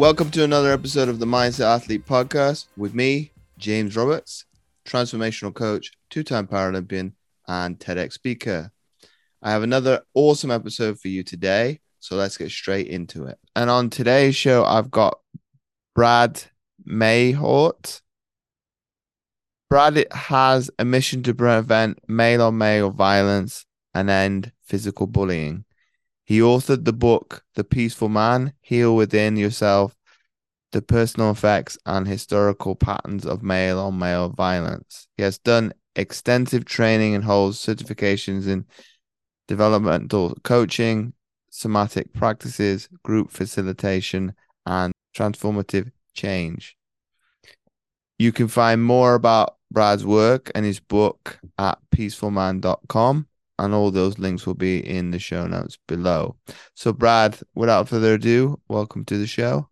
Welcome to another episode of the Mindset Athlete Podcast with me, James Roberts, transformational coach, two time Paralympian, and TEDx speaker. I have another awesome episode for you today. So let's get straight into it. And on today's show, I've got Brad Mewhort. Brad has a mission to prevent male on male violence and end physical bullying. He authored the book, The Peaceful Man Heal Within Yourself, The Personal Effects and Historical Patterns of Male on Male Violence. He has done extensive training and holds certifications in developmental coaching, somatic practices, group facilitation, and transformative change. You can find more about Brad's work and his book at peacefulman.com, and all those links will be in the show notes below. So, Brad, without further ado, welcome to the show.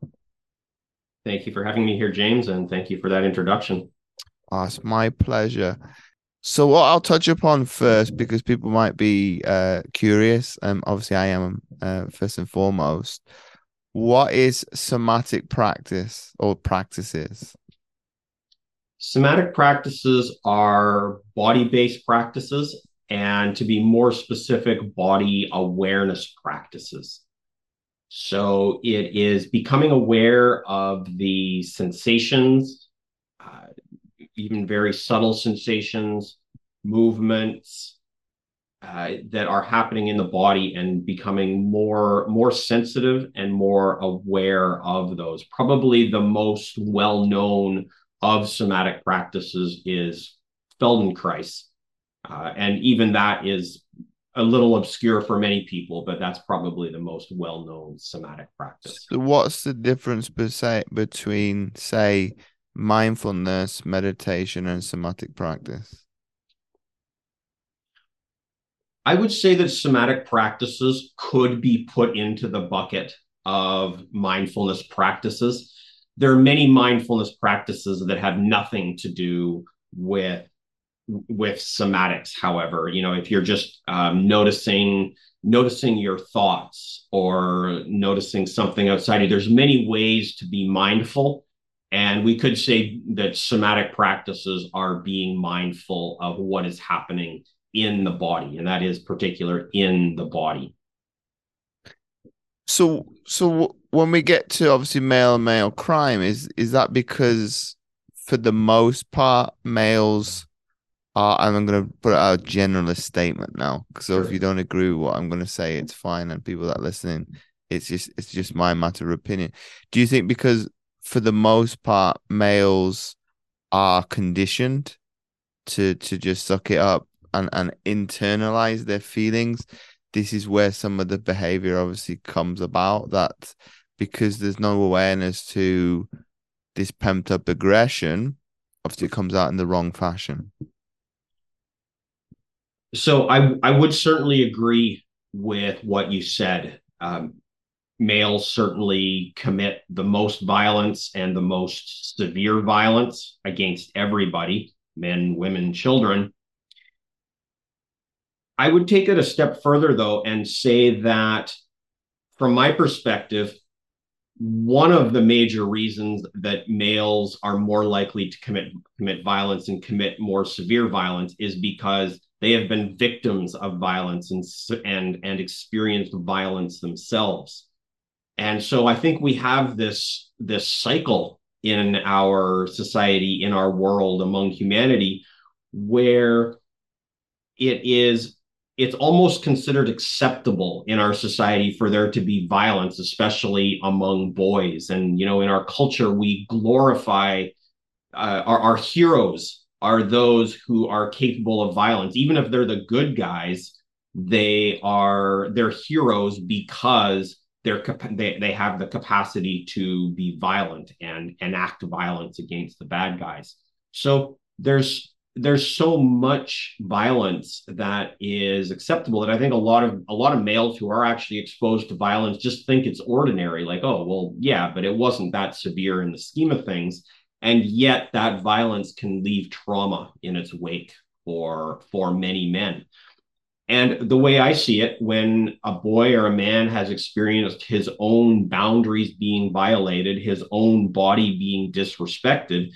Thank you for having me here, James, and thank you for that introduction. Oh, it's my pleasure. So what I'll touch upon first, because people might be uh, curious, and um, obviously I am uh, first and foremost. What is somatic practice or practices? Somatic practices are body-based practices, and to be more specific, body awareness practices. So it is becoming aware of the sensations, even very subtle sensations, movements uh, that are happening in the body and becoming more more sensitive and more aware of those. Probably the most well known of somatic practices is Feldenkrais, uh, and even that is a little obscure for many people, but that's probably the most well known somatic practice. So what's the difference between, say, mindfulness, meditation, and somatic practice? I would say that somatic practices could be put into the bucket of mindfulness practices. There are many mindfulness practices that have nothing to do with with somatics however you know if you're just um, noticing noticing your thoughts or noticing something outside you there's many ways to be mindful and we could say that somatic practices are being mindful of what is happening in the body, and that is particular in the body. So, so when we get to obviously male male crime, is is that because for the most part males And I'm going to put out a generalist statement now, so sure. if you don't agree with what I'm going to say, it's fine, and people that are listening, it's just it's just my matter of opinion. Do you think because for the most part, males are conditioned to to just suck it up and and internalize their feelings. This is where some of the behavior obviously comes about. That because there's no awareness to this pent up aggression, obviously it comes out in the wrong fashion. So I I would certainly agree with what you said. Um, males certainly commit the most violence and the most severe violence against everybody men, women, children. I would take it a step further, though, and say that from my perspective, one of the major reasons that males are more likely to commit commit violence and commit more severe violence is because they have been victims of violence and and and experienced violence themselves and so I think we have this this cycle in our society, in our world, among humanity, where it is it's almost considered acceptable in our society for there to be violence, especially among boys. And you know, in our culture, we glorify uh, our, our heroes are those who are capable of violence, even if they're the good guys. They are they're heroes because they're they, they have the capacity to be violent and enact violence against the bad guys so there's there's so much violence that is acceptable that I think a lot of a lot of males who are actually exposed to violence just think it's ordinary, like, oh, well, yeah, but it wasn't that severe in the scheme of things. And yet that violence can leave trauma in its wake for for many men. And the way I see it, when a boy or a man has experienced his own boundaries being violated, his own body being disrespected,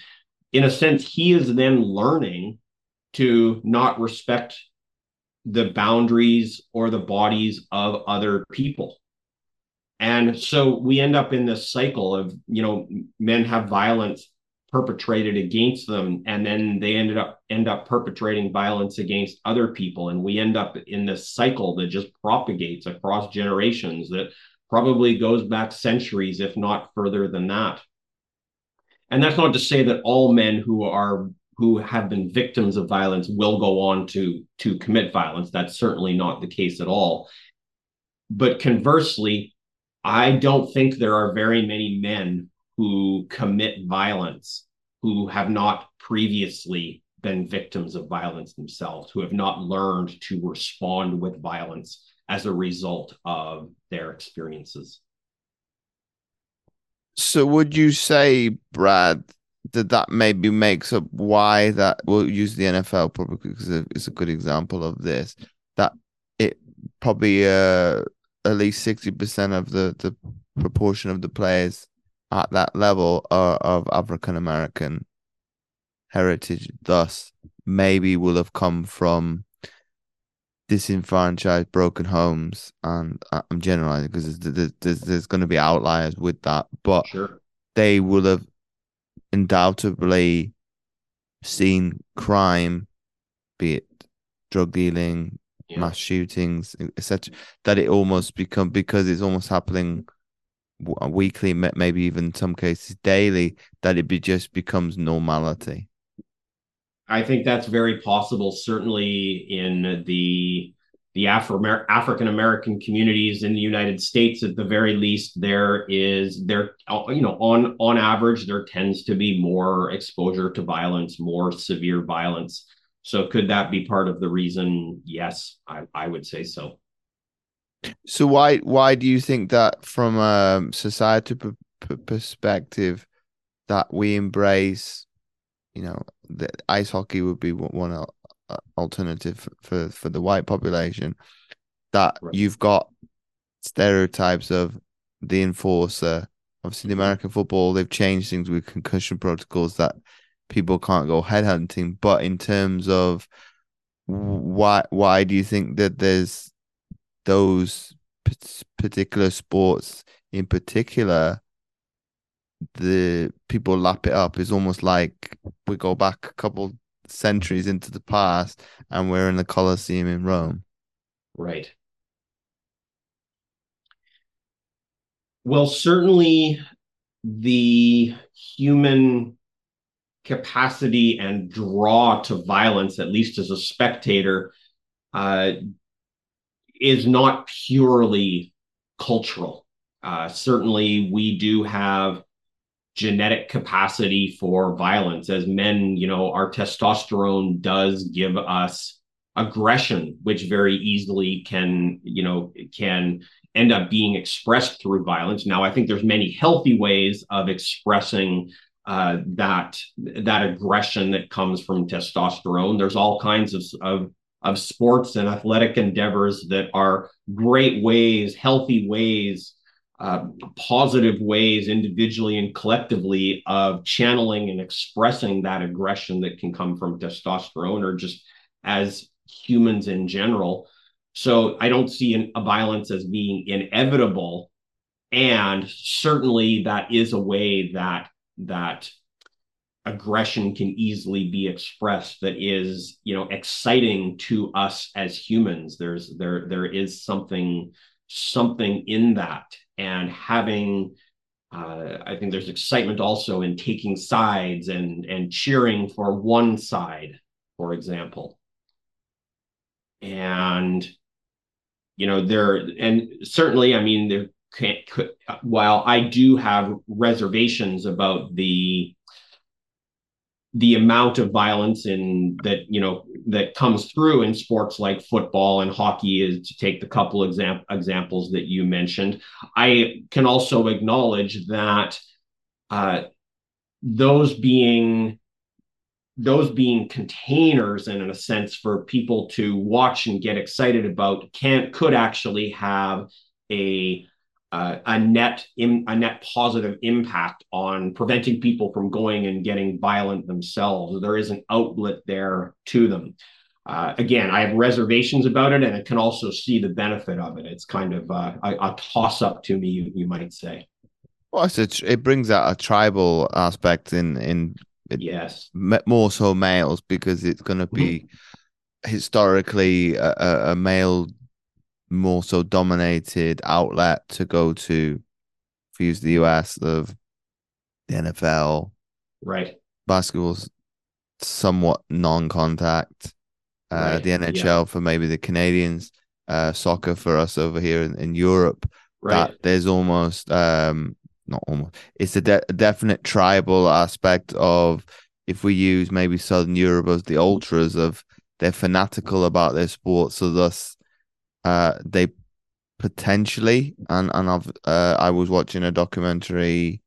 in a sense, he is then learning to not respect the boundaries or the bodies of other people. And so we end up in this cycle of, you know, men have violence perpetrated against them and then they ended up end up perpetrating violence against other people. And we end up in this cycle that just propagates across generations that probably goes back centuries if not further than that. And that's not to say that all men who are who have been victims of violence will go on to to commit violence. That's certainly not the case at all. But conversely i don't think there are very many men who commit violence who have not previously been victims of violence themselves who have not learned to respond with violence as a result of their experiences so would you say, Brad, that that maybe makes up why that we'll use the NFL probably because it's a good example of this. That it probably uh at least sixty percent of the the proportion of the players at that level are of African American heritage. Thus, maybe will have come from disenfranchised, broken homes, and uh, I'm generalizing because there's, there's, there's going to be outliers with that, but sure. they will have undoubtedly seen crime, be it drug dealing, yeah. mass shootings, etc. That it almost become because it's almost happening Uh, weekly, maybe even some cases daily. That it be just becomes normality. I think that's very possible. Certainly in the the Afro African American communities in the United States, at the very least, there is there uh, you know on on average there tends to be more exposure to violence, more severe violence. So could that be part of the reason? Yes, I, I would say so. So why why do you think that from a societal p- perspective that we embrace you know, that ice hockey would be one uh, alternative for for the white population. That right. you've got stereotypes of the enforcer. Obviously, the. American football they've changed things with concussion protocols that people can't go headhunting. But in terms of why why do you think that there's those particular sports in particular the people lap it up is almost like we go back a couple centuries into the past and we're in the Colosseum in Rome. Right. Well, certainly the human capacity and draw to violence, at least as a spectator, uh, is not purely cultural. Uh, certainly, we do have genetic capacity for violence as men you know our testosterone does give us aggression which very easily can you know can end up being expressed through violence now i think there's many healthy ways of expressing uh, that that aggression that comes from testosterone there's all kinds of, of of sports and athletic endeavors that are great ways healthy ways uh, positive ways individually and collectively of channeling and expressing that aggression that can come from testosterone or just as humans in general. So I don't see an, a violence as being inevitable. And certainly that is a way that that aggression can easily be expressed that is you know exciting to us as humans there's there there is something something in that and having uh, I think there's excitement also in taking sides and and cheering for one side, for example. And you know there and certainly, I mean, there can't. could, While I do have reservations about the the amount of violence in that you know that comes through in sports like football and hockey is to take the couple exam- examples that you mentioned. I can also acknowledge that uh, those being those being containers and in a sense for people to watch and get excited about can could actually have a uh, a net in, a net positive impact on preventing people from going and getting violent themselves. There is an outlet there to them. Uh, again, I have reservations about it, and I can also see the benefit of it. It's kind of uh, a, a toss up to me, you, you might say. Well, it's it brings out a tribal aspect in in yes more so males because it's going to be mm-hmm. historically a, a, male more so dominated outlet to go to if you use the US of the NFL right basketball's somewhat non-contact uh, right. the NHL yeah. for maybe the Canadians uh, soccer for us over here in, in Europe right. that there's almost um not almost. It's a, de- a definite tribal aspect of if we use maybe Southern Europe as the ultras of they're fanatical about their sport, so thus uh, they potentially and and I've uh, I was watching a documentary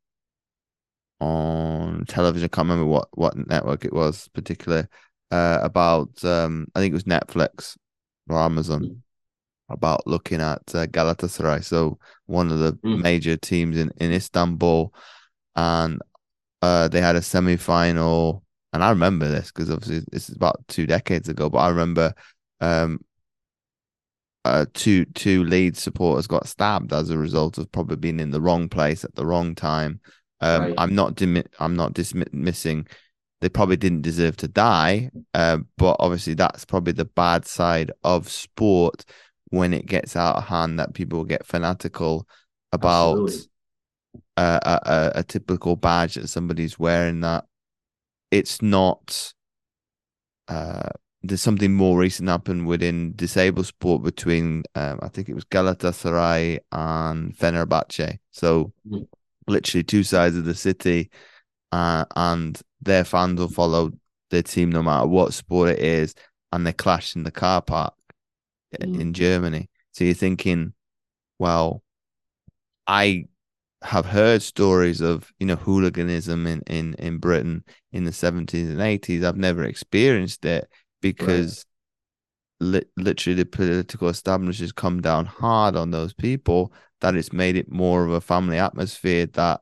on television. I can't remember what what network it was particularly uh, about. Um, I think it was Netflix or Amazon about looking at uh, Galatasaray, so one of the mm. major teams in, in Istanbul, and uh, they had a semi final. And I remember this because obviously this is about two decades ago, but I remember um, uh, two two lead supporters got stabbed as a result of probably being in the wrong place at the wrong time. Um, right. I'm not dimi- I'm not dismissing they probably didn't deserve to die, uh, but obviously that's probably the bad side of sport when it gets out of hand that people get fanatical about a, a, a, typical badge that somebody's wearing that it's not uh, there's something more recent happened within disabled sport between um, I think it was Galatasaray and Fenerbahce so mm-hmm. literally two sides of the city uh, and their fans will follow their team no matter what sport it is and they clash in the car park mm. in Germany. So you're thinking, well, I have heard stories of you know hooliganism in in in Britain in the 70s and 80s. I've never experienced it because right. li- literally the political establishment has come down hard on those people that it's made it more of a family atmosphere that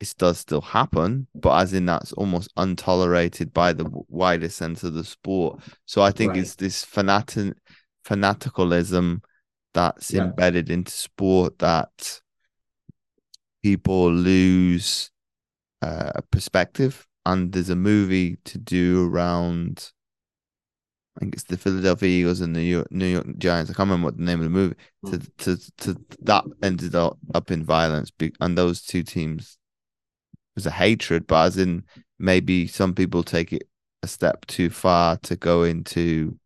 it does still happen, but as in that's almost untolerated by the wider sense of the sport. So I think right. it's this fanatic fanaticalism that's yeah. embedded into sport that people lose uh, perspective. And there's a movie to do around, I think it's the Philadelphia Eagles and the New York, New York Giants. I can't remember what the name of the movie. Mm. To, to, to that ended up, in violence, and those two teams was a hatred, but as in maybe some people take it a step too far to go into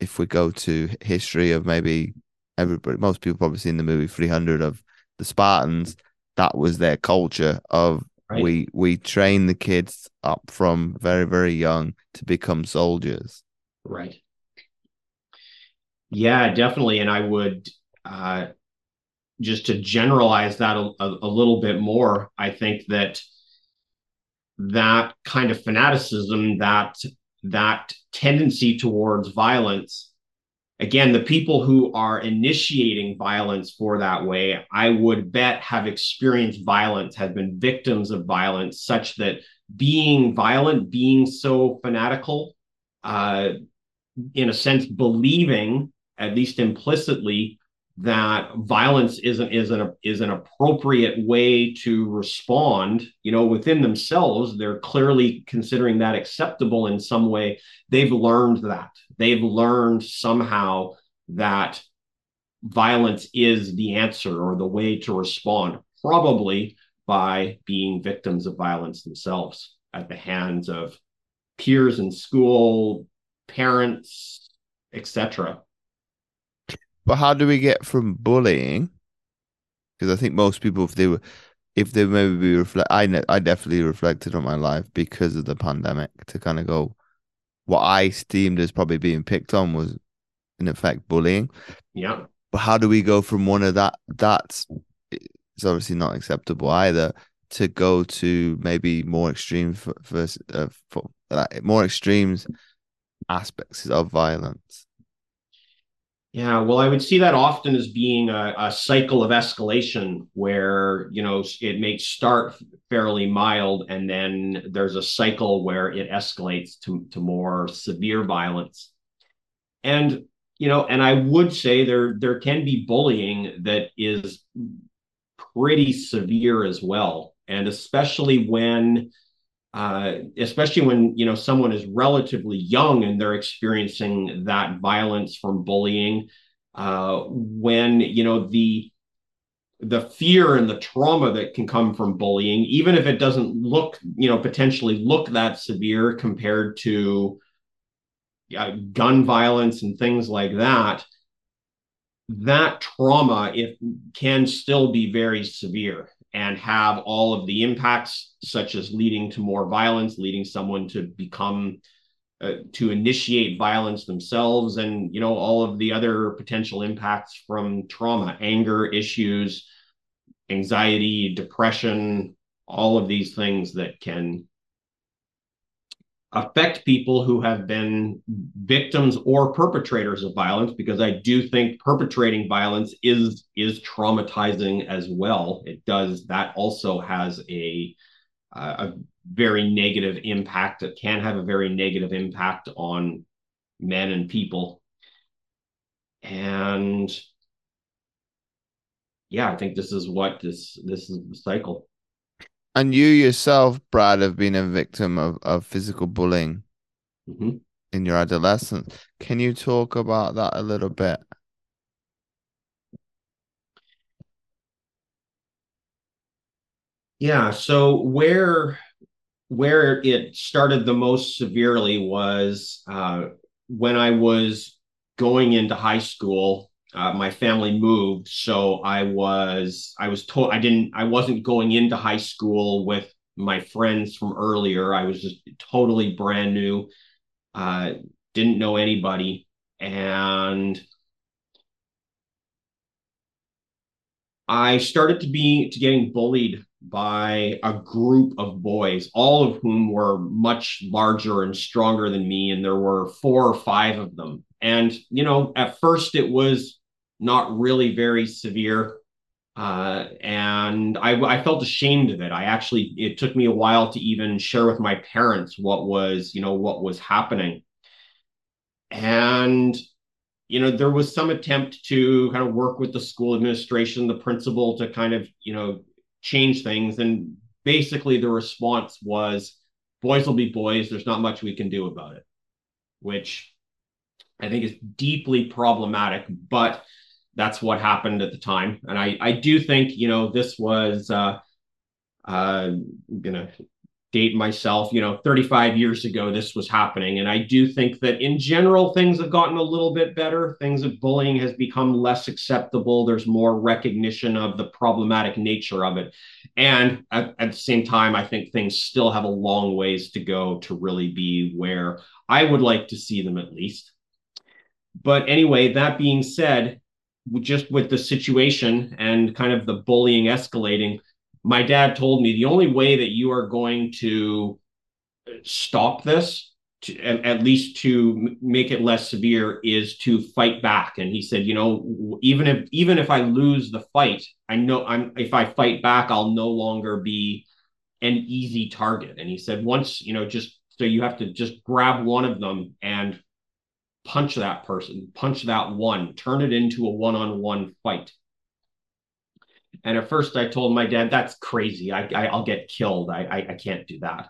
if we go to history of maybe everybody, most people probably seen the movie 300 of the Spartans. That was their culture of right. we we train the kids up from very very young to become soldiers. Right. Yeah, definitely, and I would uh, just to generalize that a, a, a little bit more. I think that that kind of fanaticism, that that tendency towards violence again the people who are initiating violence for that way i would bet have experienced violence have been victims of violence such that being violent being so fanatical uh, in a sense believing at least implicitly that violence isn't is an is an appropriate way to respond you know within themselves. They're clearly considering that acceptable in some way. They've learned that. They've learned somehow that violence is the answer or the way to respond probably by being victims of violence themselves at the hands of peers in school parents etc but how do we get from bullying? Because I think most people, if they were, if they maybe be reflect, I ne- I definitely reflected on my life because of the pandemic to kind of go, what I esteemed as probably being picked on was, in effect, bullying. Yeah. But how do we go from one of that? That's it's obviously not acceptable either. to go to maybe more extreme for, for, uh, for like more extremes aspects of violence? Yeah, well, I would see that often as being a, a, cycle of escalation where, you know, it may start fairly mild and then there's a cycle where it escalates to, to more severe violence. And, you know, and I would say there there can be bullying that is pretty severe as well. And especially when uh, especially when you know someone is relatively young and they're experiencing that violence from bullying uh, when you know the the fear and the trauma that can come from bullying even if it doesn't look you know potentially look that severe compared to uh, gun violence and things like that that trauma it can still be very severe and have all of the impacts, such as leading to more violence, leading someone to become uh, to initiate violence themselves, and you know all of the other potential impacts from trauma, anger issues, anxiety, depression, all of these things that can affect people who have been victims or perpetrators of violence because i do think perpetrating violence is is traumatizing as well. It does that also has a a very negative impact. It can have a very negative impact on men and people. And yeah i think this is what this this is the cycle and you yourself, Brad, have been a victim of, of physical bullying mm-hmm. in your adolescence. Can you talk about that a little bit? Yeah. So where where it started the most severely was uh, when I was going into high school uh, my family moved so i was i was told i didn't i wasn't going into high school with my friends from earlier. I was just totally brand new. Uh, didn't know anybody and i started to be to getting bullied by a group of boys all of whom were much larger and stronger than me and there were four or five of them. And you know at first it was not really very severe. Uh, and I, I felt ashamed of it. I actually, it took me a while to even share with my parents what was, you know, what was happening. And, you know, there was some attempt to kind of work with the school administration, the principal to kind of, you know, change things. And basically the response was boys will be boys. There's not much we can do about it, which I think is deeply problematic. But that's what happened at the time. And I, I do think, you know, this was, uh, uh, gonna date myself, you know, 35 years ago, this was happening. And I do think that in general, things have gotten a little bit better. Things of bullying has become less acceptable. There's more recognition of the problematic nature of it. And at, at the same time, I think things still have a long ways to go to really be where I would like to see them at least. But anyway, that being said, just with the situation and kind of the bullying escalating, my dad told me the only way that you are going to uh, stop this, to, at least to make it less severe, is to fight back. And he said, you know, even if even if I lose the fight, I know I'm if I fight back, I'll no longer be an easy target. And he said, once you know, just so you have to just grab one of them and punch that person, punch that one, turn it into a one on one fight. And at first, I told my dad, that's crazy. I, I, will get killed. I, I, I can't do that.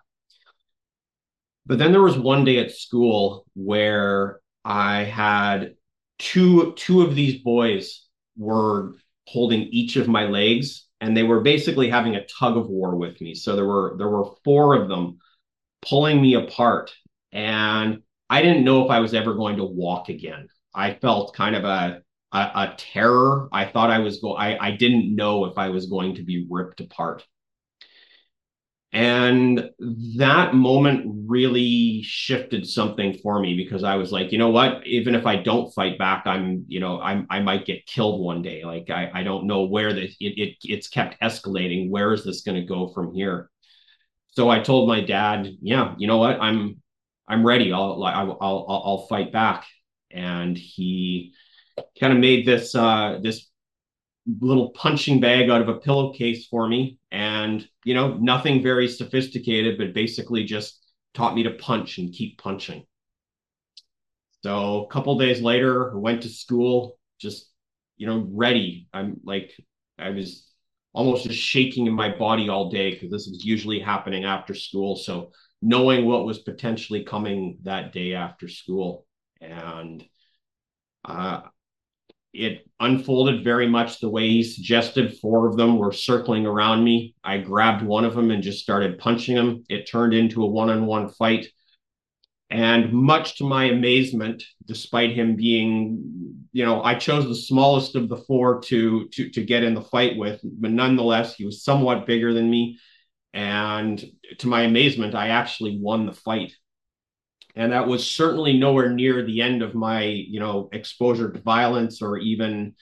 But then there was one day at school where I had two two of these boys were holding each of my legs and they were basically having a tug of war with me so there were there were four of them pulling me apart and I didn't know if I was ever going to walk again. I felt kind of a a, a terror. I thought I was go. I I didn't know if I was going to be ripped apart. And that moment really shifted something for me because I was like, you know what? Even if I don't fight back, I'm, you know, I'm, I might get killed one day. Like I, I don't know where this, it, it, it's kept escalating. Where is this going to go from here? So I told my dad, yeah, you know what? I'm, I'm ready. I'll, I'll, I'll, I'll fight back. And he kind of made this, uh, this little punching bag out of a pillowcase for me and you know nothing very sophisticated but basically just taught me to punch and keep punching so a couple days later I went to school just you know ready i'm like i was almost just shaking in my body all day because this was usually happening after school so knowing what was potentially coming that day after school and uh, it unfolded very much the way he suggested. Four of them were circling around me. I grabbed one of them and just started punching him. It turned into a one on one fight. And much to my amazement, despite him being, you know, I chose the smallest of the four to, to, to get in the fight with, but nonetheless, he was somewhat bigger than me. And to my amazement, I actually won the fight. And that was certainly nowhere near the end of my you know exposure to violence or even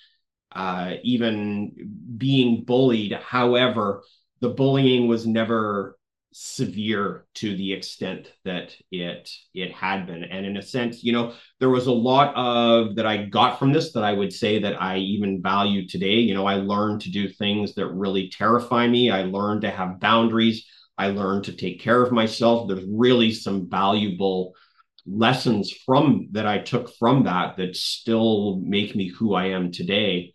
uh, even being bullied. However the bullying was never severe to the extent that it it had been and in a sense you know there was a lot of that i got from this that i would say that i even value today you know i learned to do things that really terrify me i learned to have boundaries I learned to take care of myself. There's really some valuable lessons from that I took from that that still make me who I am today.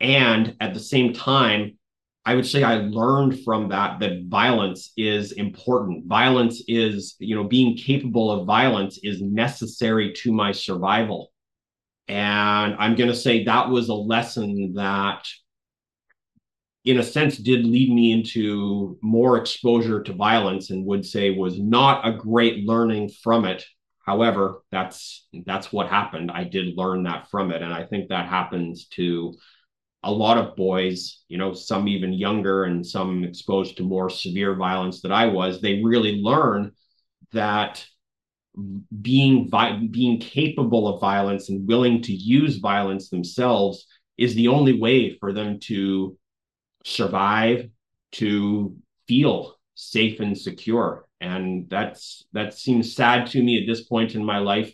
And at the same time, I would say I learned from that that violence is important. Violence is, you know, being capable of violence is necessary to my survival. And I'm going to say that was a lesson that in a sense did lead me into more exposure to violence and would say was not a great learning from it however that's that's what happened i did learn that from it and i think that happens to a lot of boys you know some even younger and some exposed to more severe violence that i was they really learn that being vi- being capable of violence and willing to use violence themselves is the only way for them to survive, to feel safe and secure. And that's that seems sad to me at this point in my life,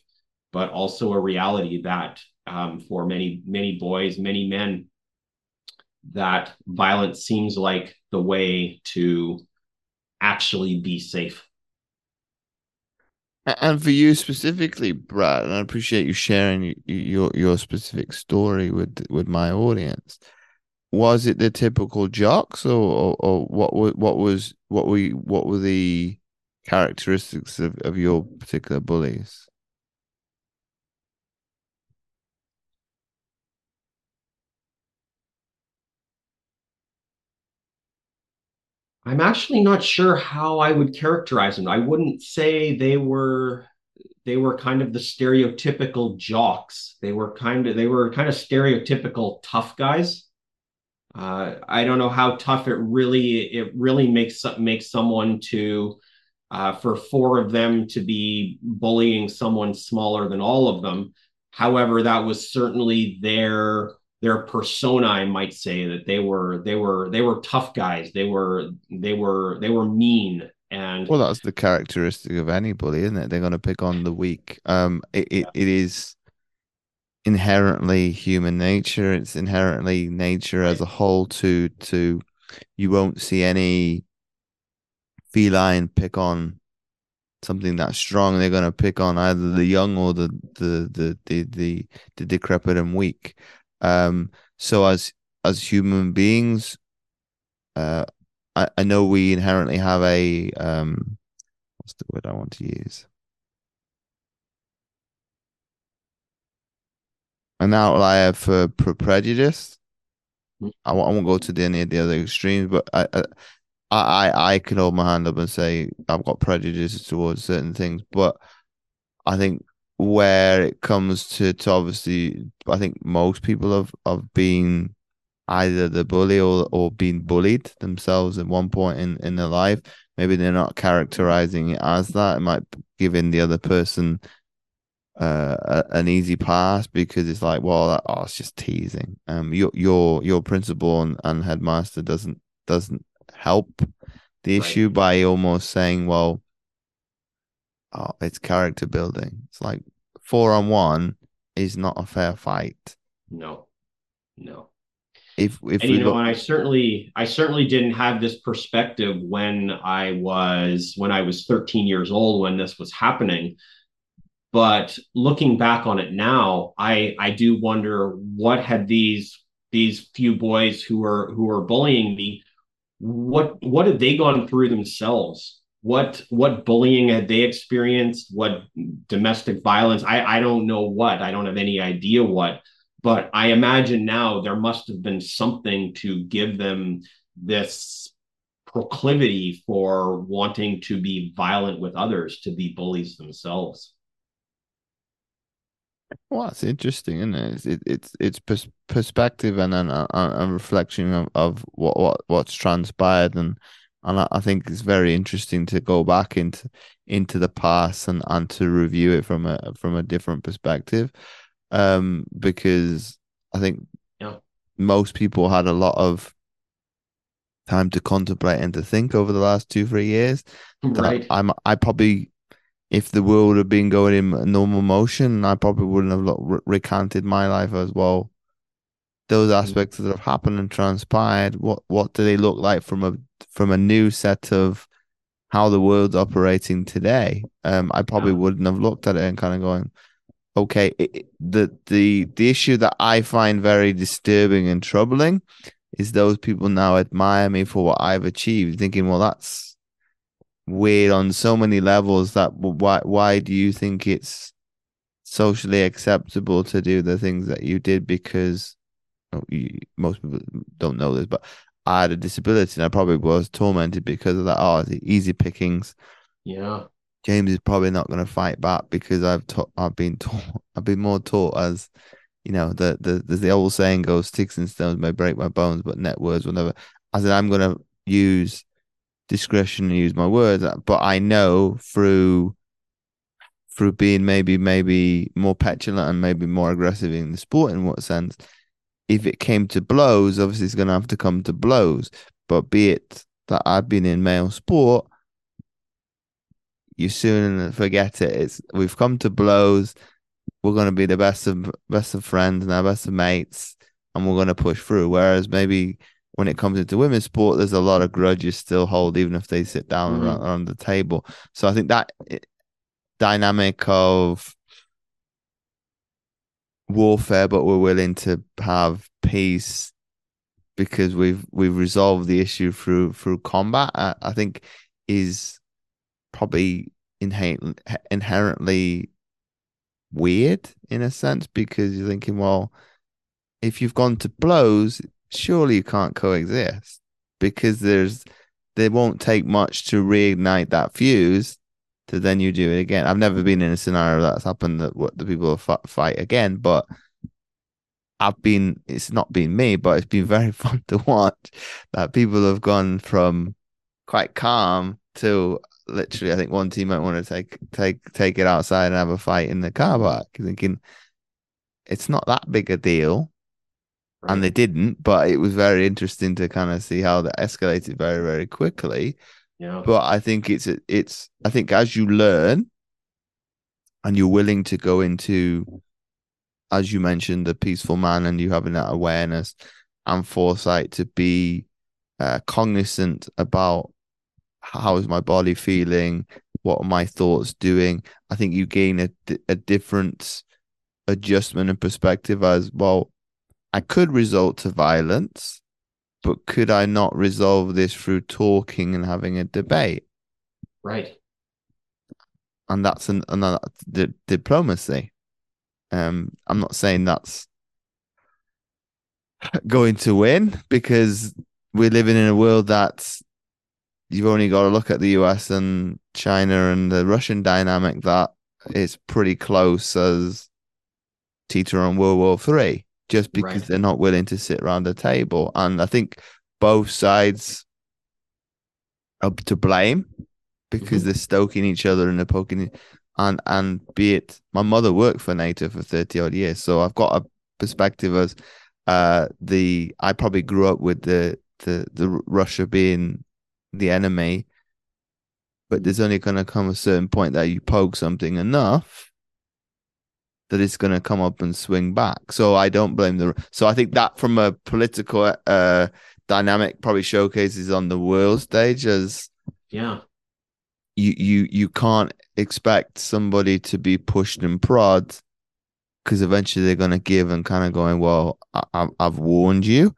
but also a reality that um, for many many boys, many men, that violence seems like the way to actually be safe. And for you specifically, Brad, and I appreciate you sharing your your specific story with with my audience was it the typical jocks or, or, or what was what was what were what were the characteristics of, of your particular bullies? I'm actually not sure how I would characterize them. I wouldn't say they were they were kind of the stereotypical jocks. They were kind of they were kind of stereotypical tough guys uh, I don't know how tough it really it really makes makes someone to uh, for four of them to be bullying someone smaller than all of them. However, that was certainly their their persona. I might say that they were they were they were tough guys. They were they were they were mean and well, that's the characteristic of any bully, isn't it? They're going to pick on the weak. Um, it, it, it is inherently human nature. It's inherently nature as a whole to to you won't see any feline pick on something that strong. They're gonna pick on either the young or the the the the the, the decrepit and weak. Um so as as human beings, uh I, I know we inherently have a um what's the word I want to use? an outlier for, for prejudice. Mm. I won't, I won't go to any of the other extremes, but I, I, I, I can hold my hand up and say I've got prejudices towards certain things. But I think where it comes to, to obviously, I think most people have, have been either the bully or or being bullied themselves at one point in in their life. Maybe they're not characterizing it as that. It might give in the other person uh, a, an easy pass because it's like, well, that, oh, it's just teasing. Um, your your your principal and, and headmaster doesn't doesn't help the issue right. by almost saying, well, oh, it's character building. It's like four on one is not a fair fight. No, no. If if and, you know, and I certainly I certainly didn't have this perspective when I was when I was 13 years old when this was happening. But looking back on it now, I I do wonder what had these these few boys who were who were bullying me, what what had they gone through themselves? What what bullying had they experienced? What domestic violence? I I don't know what. I don't have any idea what but I imagine now there must have been something to give them this proclivity for wanting to be violent with others, to be bullies themselves. Well, it's interesting, isn't it? It's it's, it's pers- perspective and then a, a, reflection of, of what, what what's transpired, and and I, I think it's very interesting to go back into into the past and and to review it from a from a different perspective um, because I think yeah. most people had a lot of time to contemplate and to think over the last two three years. Right. I'm I probably if the world had been going in normal motion, I probably wouldn't have recanted my life as well. Those mm. aspects that have happened and transpired, what what do they look like from a from a new set of how the world's operating today? Um, I probably yeah. wouldn't have looked at it and kind of going, okay, it, the the the issue that I find very disturbing and troubling is those people now admire me for what I've achieved, thinking, well, that's weird on so many levels. That why why do you think it's socially acceptable to do the things that you did? Because most people don't know this, but I had a disability and I probably was tormented because of that. Oh, the easy pickings. Yeah. James is probably not going to fight back because I've taught, I've been taught, I've been more taught as, you know, the the the old saying goes, "Sticks and stones may break my bones, but net words will never." I said I'm going to use discretion and use my words, uh, but I know through through being maybe maybe more petulant and maybe more aggressive in the sport in what sense if it came to blows obviously it's going to have to come to blows but be it that i've been in male sport you soon forget it. It's we've come to blows. We're going to be the best of best of friends and our best of mates, and we're going to push through. Whereas maybe when it comes into women's sport, there's a lot of grudges still hold, even if they sit down mm-hmm. around, around the table. So I think that dynamic of warfare, but we're willing to have peace because we've we've resolved the issue through through combat. I, I think is probably inherent, inherently weird in a sense because you're thinking, well, if you've gone to blows, surely you can't coexist because there's there won't take much to reignite that fuse to then you do it again. I've never been in a scenario that's happened that what the people fight again, but I've been. It's not been me, but it's been very fun to watch that people have gone from quite calm to literally, I think one team might want to take take take it outside and have a fight in the car park, thinking it's not that big a deal. Right. And they didn't, but it was very interesting to kind of see how that escalated very, very quickly. Yeah. But I think it's it's I think as you learn and you're willing to go into as you mentioned, the peaceful man and you having that awareness and foresight to be uh, cognizant about how is my body feeling? What are my thoughts doing? I think you gain a, a different adjustment and perspective as well. I could result to violence, but could I not resolve this through talking and having a debate? Right. And that's an, another the diplomacy. Um, I'm not saying that's going to win because we're living in a world that's you've only got to look at the US and China and the Russian dynamic that is pretty close as teeter on World War Three. Just because Right. they're not willing to sit around the table. And I think both sides are to blame because Mhm. they're stoking each other and they're poking. And and be it, my mother worked for NATO for thirty odd years, so I've got a perspective as uh the I probably grew up with the the the Russia being the enemy, but there's only going to come a certain point that you poke something enough that it's going to come up and swing back. So I don't blame the. So I think that from a political uh dynamic probably showcases on the world stage as Yeah. you you you can't expect somebody to be pushed and prod because eventually they're going to give and kind of going well I, i've warned you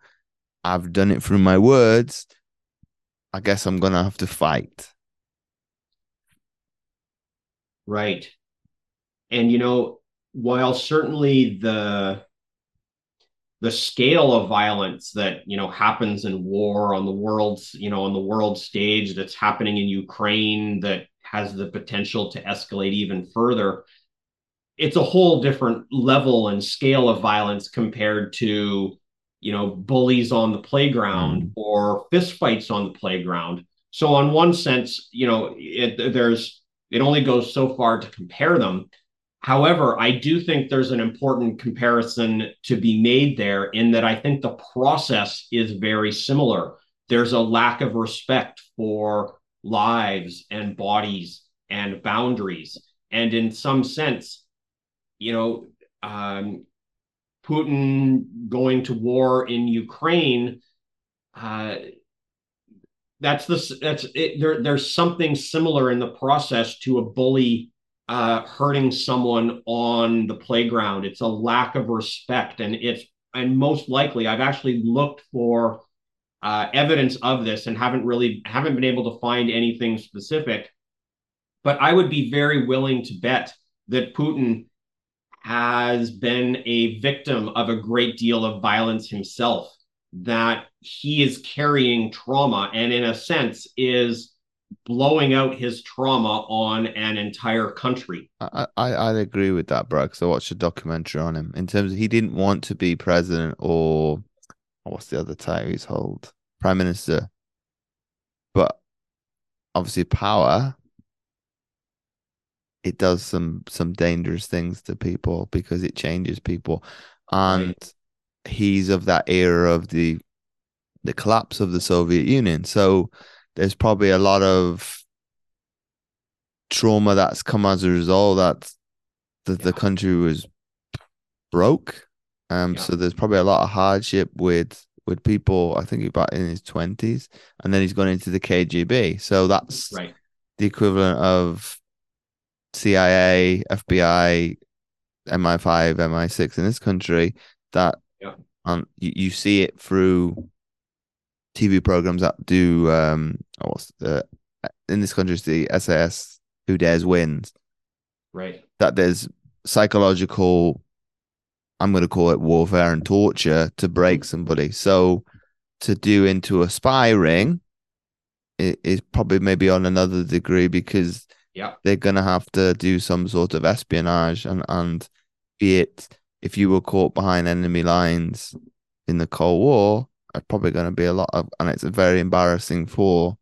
i've done it through my words i guess i'm going to have to fight Right. And you know, while certainly the the scale of violence that you know happens in war on the world's you know on the world stage that's happening in Ukraine that has the potential to escalate even further it's a whole different level and scale of violence compared to you know bullies on the playground Mm. or fistfights on the playground so on one sense you know it, there's it only goes so far to compare them However, I do think there's an important comparison to be made there in that I think the process is very similar. There's a lack of respect for lives and bodies and boundaries. And in some sense, you know, um, Putin going to war in Ukraine, uh, that's the that's it, there. There's something similar in the process to a bully uh, hurting someone on the playground. It's a lack of respect, and it's and most likely I've actually looked for uh, evidence of this and haven't really haven't been able to find anything specific. But I would be very willing to bet that Putin has been a victim of a great deal of violence himself. That he is carrying trauma, and in a sense is blowing out his trauma on an entire country. I, I I'd agree with that, bro. Because I watched a documentary on him in terms of he didn't want to be president or what's the other title he's hold, prime minister. But obviously, power it does some some dangerous things to people because it changes people, and Right. he's of that era of the the collapse of the Soviet Union. So there's probably a lot of trauma that's come as a result that the, the country was broke. Um, Yeah. so there's probably a lot of hardship with with people. I think about in his twenties, and then he's gone into the KGB. So that's Right. the equivalent of CIA, FBI, MI5, MI6 in this country. That Yeah. um, you, you see it through TV programs that do um, oh, what's the in this country it's the SAS Who Dares Wins. Right. That there's psychological, I'm going to call it warfare and torture to break somebody. So to do into a spy ring is probably maybe on another degree because Yeah. they're going to have to do some sort of espionage and and be it if you were caught behind enemy lines in the Cold War, it's probably going to be a lot of, and it's very embarrassing for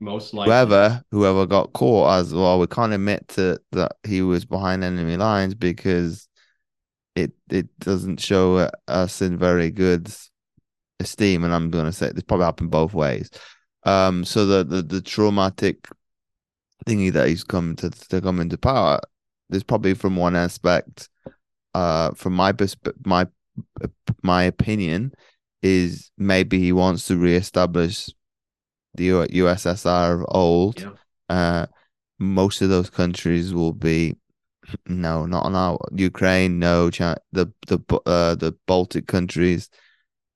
Most likely. whoever whoever got caught as well. We can't admit to that he was behind enemy lines because it it doesn't show us in very good esteem, and I'm going to say this probably happened both ways. Um, so the the, the traumatic thingy that he's come to to come into power, there's probably from one aspect, uh, from my persp- my my opinion, is maybe he wants to reestablish the USSR of old. Yeah. Uh, most of those countries will be no, not on our Ukraine. No, China, the the uh, the Baltic countries.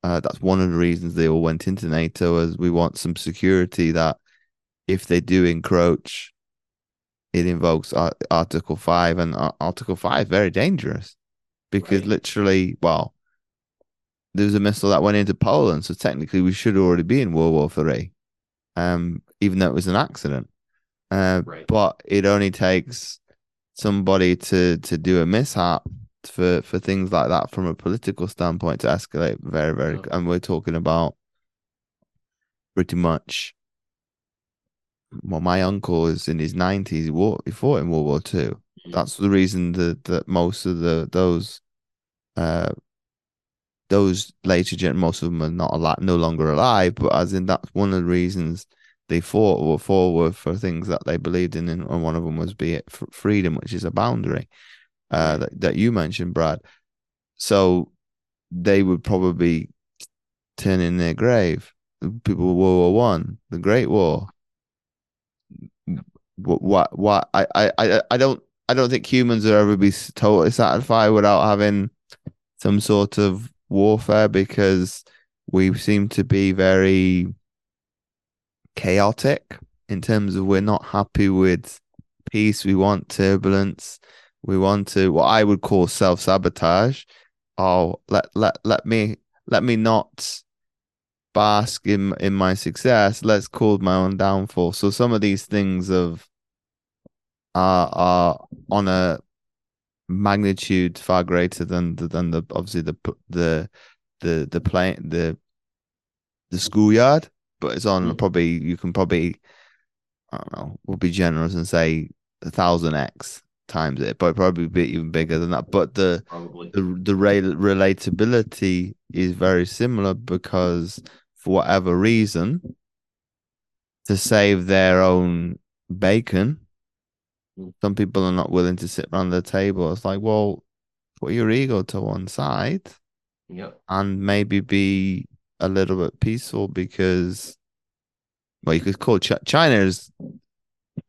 Uh, that's one of the reasons they all went into NATO, as we want some security that if they do encroach, it invokes Ar- Article Five, and Ar- Article Five is very dangerous because Right. literally, well, there was a missile that went into Poland, so technically we should already be in World War Three, um, even though it was an accident. Uh, Right. but it only takes somebody to to do a mishap for for things like that from a political standpoint to escalate very very Yeah. and we're talking about pretty much well my uncle is in his 90s he, war, he fought in world war ii Mhm. that's the reason that that most of the those uh those later gen most of them are not alive no longer alive but as in that's one of the reasons they fought were forward for things that they believed in and one of them was be it freedom which is a boundary uh that, that you mentioned brad. So they would probably turn in their grave. The people of world war one the great war. What what what I, I i i don't i don't think humans will ever be totally satisfied without having some sort of warfare because we seem to be very chaotic in terms of we're not happy with peace. We want turbulence. We want to what i would call self-sabotage. Oh let let let me let me not bask in in my success. Let's cause my own downfall. So some of these things of are are on a magnitude far greater than the than the obviously the the the the plane the the schoolyard but it's on Mm. probably you can probably i don't know we'll be generous and say a thousand x times it but probably be even bigger than that but the Probably. the the rel- relatability is very similar because for whatever reason to save their own bacon. Some people are not willing to sit around the table it's like well put your ego to one side Yeah. and maybe be a little bit peaceful because well you could call Ch- china is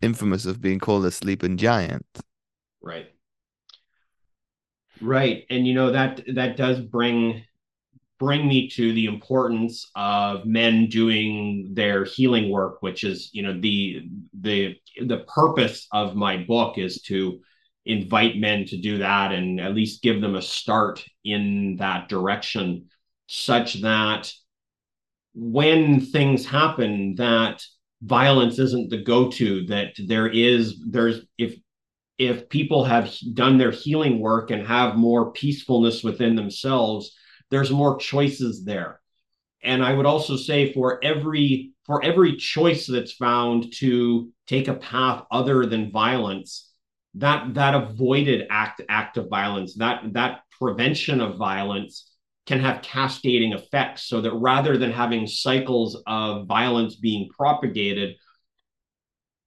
infamous of being called a sleeping giant Right. Right. And you know that that does bring bring me to the importance of men doing their healing work, which is, you know, the the the purpose of my book is to invite men to do that and at least give them a start in that direction such that when things happen that violence isn't the go-to that there is there's if if people have done their healing work and have more peacefulness within themselves there's more choices there. And i would also say for every for every choice that's found to take a path other than violence that that avoided act act of violence that that prevention of violence can have cascading effects. So that rather than having cycles of violence being propagated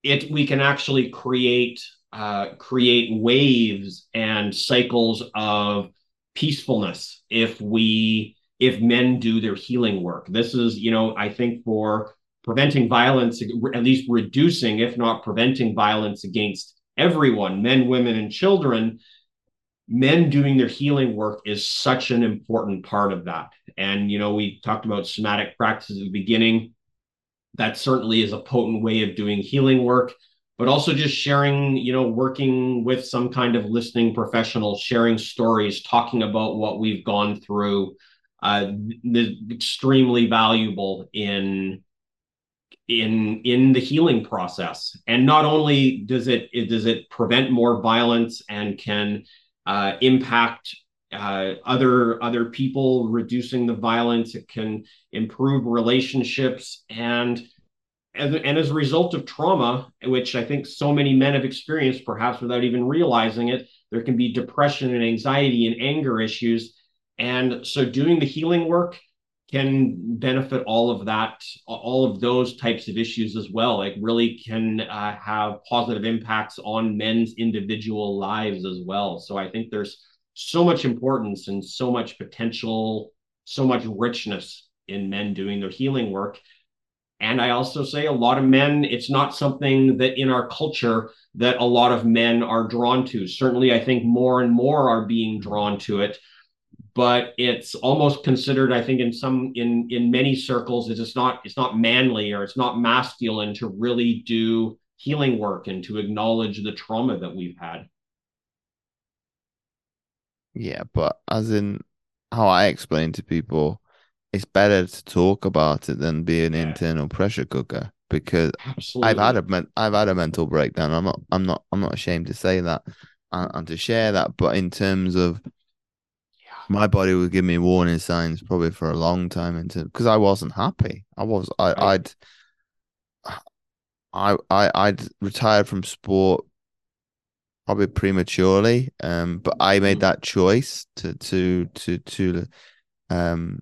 it we can actually create uh, create waves and cycles of peacefulness if we if men do their healing work. This is you know i think for preventing violence at least reducing if not preventing violence against everyone men women and children men doing their healing work is such an important part of that. And you know we talked about somatic practices at the beginning. That certainly is a potent way of doing healing work but also just sharing you know working with some kind of listening professional sharing stories talking about what we've gone through uh, is extremely valuable in in in the healing process. And not only does it, it does it prevent more violence and can uh, impact uh, other other people reducing the violence it can improve relationships and and, and as a result of trauma, which I think so many men have experienced, perhaps without even realizing it, there can be depression and anxiety and anger issues. And so doing the healing work can benefit all of that, all of those types of issues as well. Like really can uh, have positive impacts on men's individual lives as well. So I think there's so much importance and so much potential, so much richness in men doing their healing work. And I also say a lot of men, it's not something that in our culture that a lot of men are drawn to. Certainly, I think more and more are being drawn to it. But it's almost considered, I think, in some in in many circles, is it's not it's not manly or it's not masculine to really do healing work and to acknowledge the trauma that we've had. Yeah, but as in how I explain to people, it's better to talk about it than be an Yeah. internal pressure cooker because Absolutely. I've had a men- I've had a mental breakdown. I'm not I'm not I'm not ashamed to say that and, and to share that. But in terms of my body would give me warning signs probably for a long time into because I wasn't happy. I was I I'd I I I'd retired from sport probably prematurely. Um, but I made mm-hmm. that choice to to to to um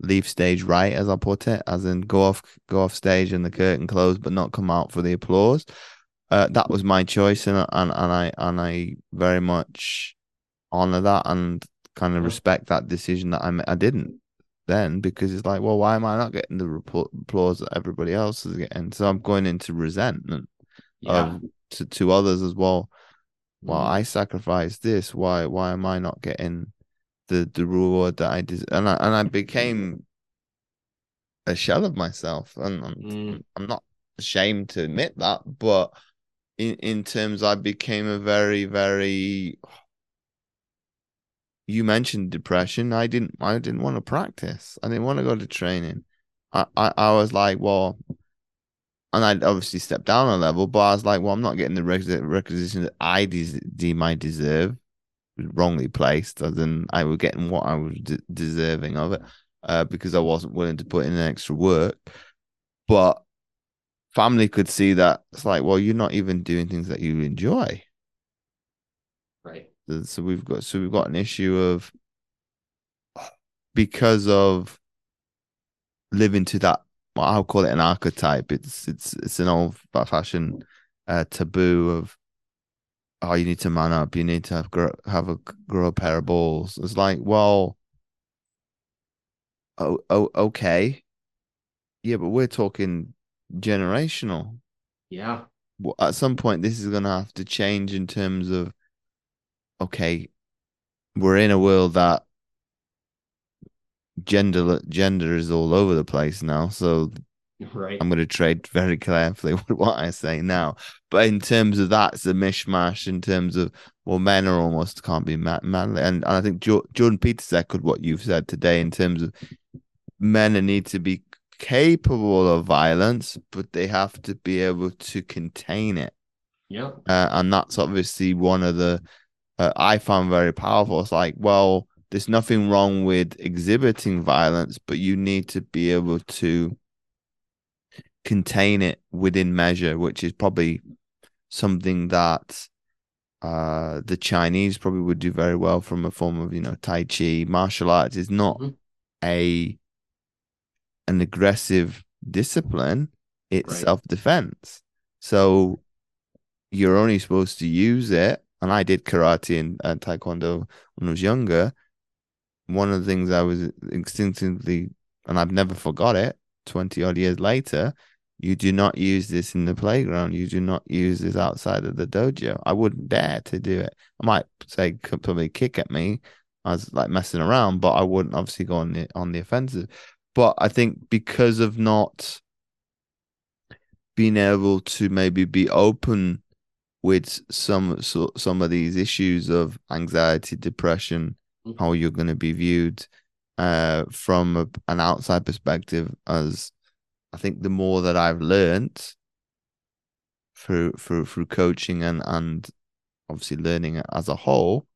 leave stage right, as I put it, as in go off go off stage and the curtain closed, but not come out for the applause. Uh, that was my choice, and and and I and I very much honor that and kind of respect that decision that I I didn't then because it's like, well, why am I not getting the report, applause that everybody else is getting? So I'm going into resentment yeah. of to, to others as well. Well, mm. I sacrificed this. Why why am I not getting the the reward that I did? And I and I became a shell of myself, and I'm, mm. I'm not ashamed to admit that, but in in terms, I became a very very you mentioned depression. I didn't. I didn't want to practice. I didn't want to go to training. I, I, I was like, well, and I obviously stepped down a level, but I was like, well, I'm not getting the recognition that I de- deem I deserve. Wrongly placed, as in I was getting what I was de- deserving of it, uh, because I wasn't willing to put in an extra work. But family could see that it's like, well, you're not even doing things that you enjoy. Right. So we've got so we've got an issue of because of living to that well, I'll call it an archetype. It's it's it's an old fashioned uh, taboo of oh you need to man up, you need to have grow, have a grow a pair of balls. It's like well, oh oh okay, yeah, but we're talking generational. Yeah. At some point, this is going to have to change in terms of okay, we're in a world that gender gender is all over the place now. So right. I'm going to trade very carefully with what I say now. But in terms of that, it's a mishmash. In terms of well, men are almost can't be manly, and, and I think jo- Jordan Peterson echoed what you've said today in terms of men need to be capable of violence, but they have to be able to contain it. Yeah, uh, and that's obviously one of the uh, I found very powerful. It's like, well, there's nothing wrong with exhibiting violence, but you need to be able to contain it within measure, which is probably something that uh, the Chinese probably would do very well from a form of, you know, Tai Chi. Martial arts is not mm-hmm. a an aggressive discipline, it's right. self defense. So you're only supposed to use it and I did karate and, and taekwondo when I was younger. One of the things I was instinctively, and I've never forgot it, 20 odd years later, you do not use this in the playground. You do not use this outside of the dojo. I wouldn't dare to do it. I might say probably kick at me. I was like messing around, but I wouldn't obviously go on the on the offensive. But I think because of not being able to maybe be open with some so, some of these issues of anxiety, depression, mm-hmm. how you're going to be viewed uh, from a, an outside perspective. As I think the more that I've learned through through through coaching and and obviously learning as a whole,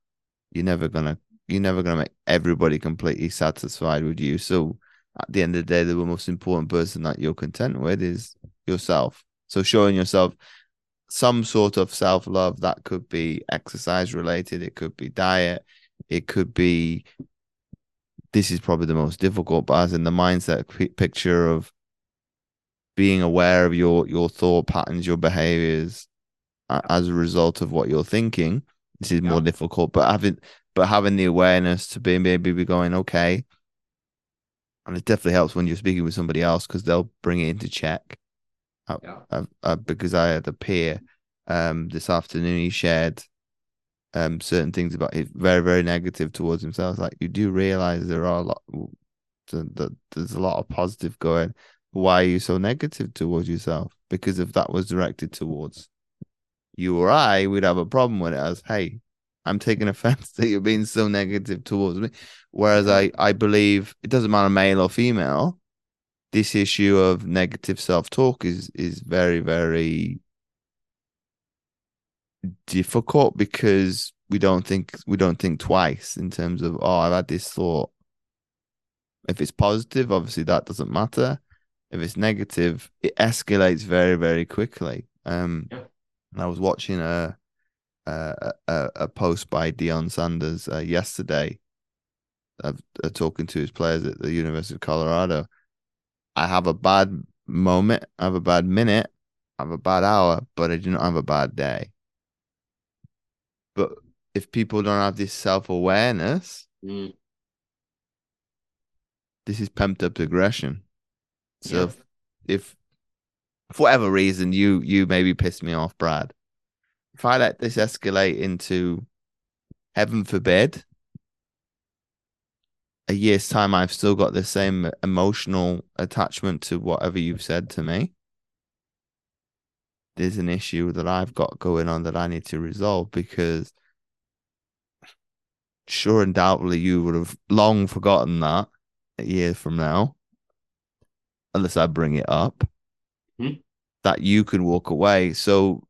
you're never gonna you're never gonna make everybody completely satisfied with you. So at the end of the day, the most important person that you're content with is yourself. So showing yourself some sort of self love that could be exercise related, it could be diet, it could be. This is probably the most difficult, but as in the mindset picture of being aware of your your thought patterns, your behaviors as a result of what you're thinking. This is yeah. more difficult, but having but having the awareness to be maybe be going okay, and it definitely helps when you're speaking with somebody else because they'll bring it into check uh, yeah. uh, uh, because I had a peer um, this afternoon. He shared um, certain things about it, very very negative towards himself. Like you do realize there are a lot that there's a lot of positive going. Why are you so negative towards yourself? Because if that was directed towards you or I, we'd have a problem with it. As hey, I'm taking offense that you're being so negative towards me. Whereas I I believe it doesn't matter male or female this issue of negative self-talk is is very very difficult because we don't think we don't think twice in terms of oh I've had this thought. If it's positive, obviously that doesn't matter. If it's negative, it escalates very very quickly. Um, Yeah. and I was watching a a a, a post by Deion Sanders uh, yesterday, of uh, talking to his players at the University of Colorado. I have a bad moment, I have a bad minute, I have a bad hour, but I do not have a bad day. But if people don't have this self awareness, Mm. this is pumped up aggression. So Yeah. if, if for whatever reason you you maybe pissed me off, Brad, if I let this escalate into heaven forbid, a year's time I've still got the same emotional attachment to whatever you've said to me. There's an issue that I've got going on that I need to resolve because sure undoubtedly you would have long forgotten that a year from now, unless I bring it up, Hmm. that you can walk away. So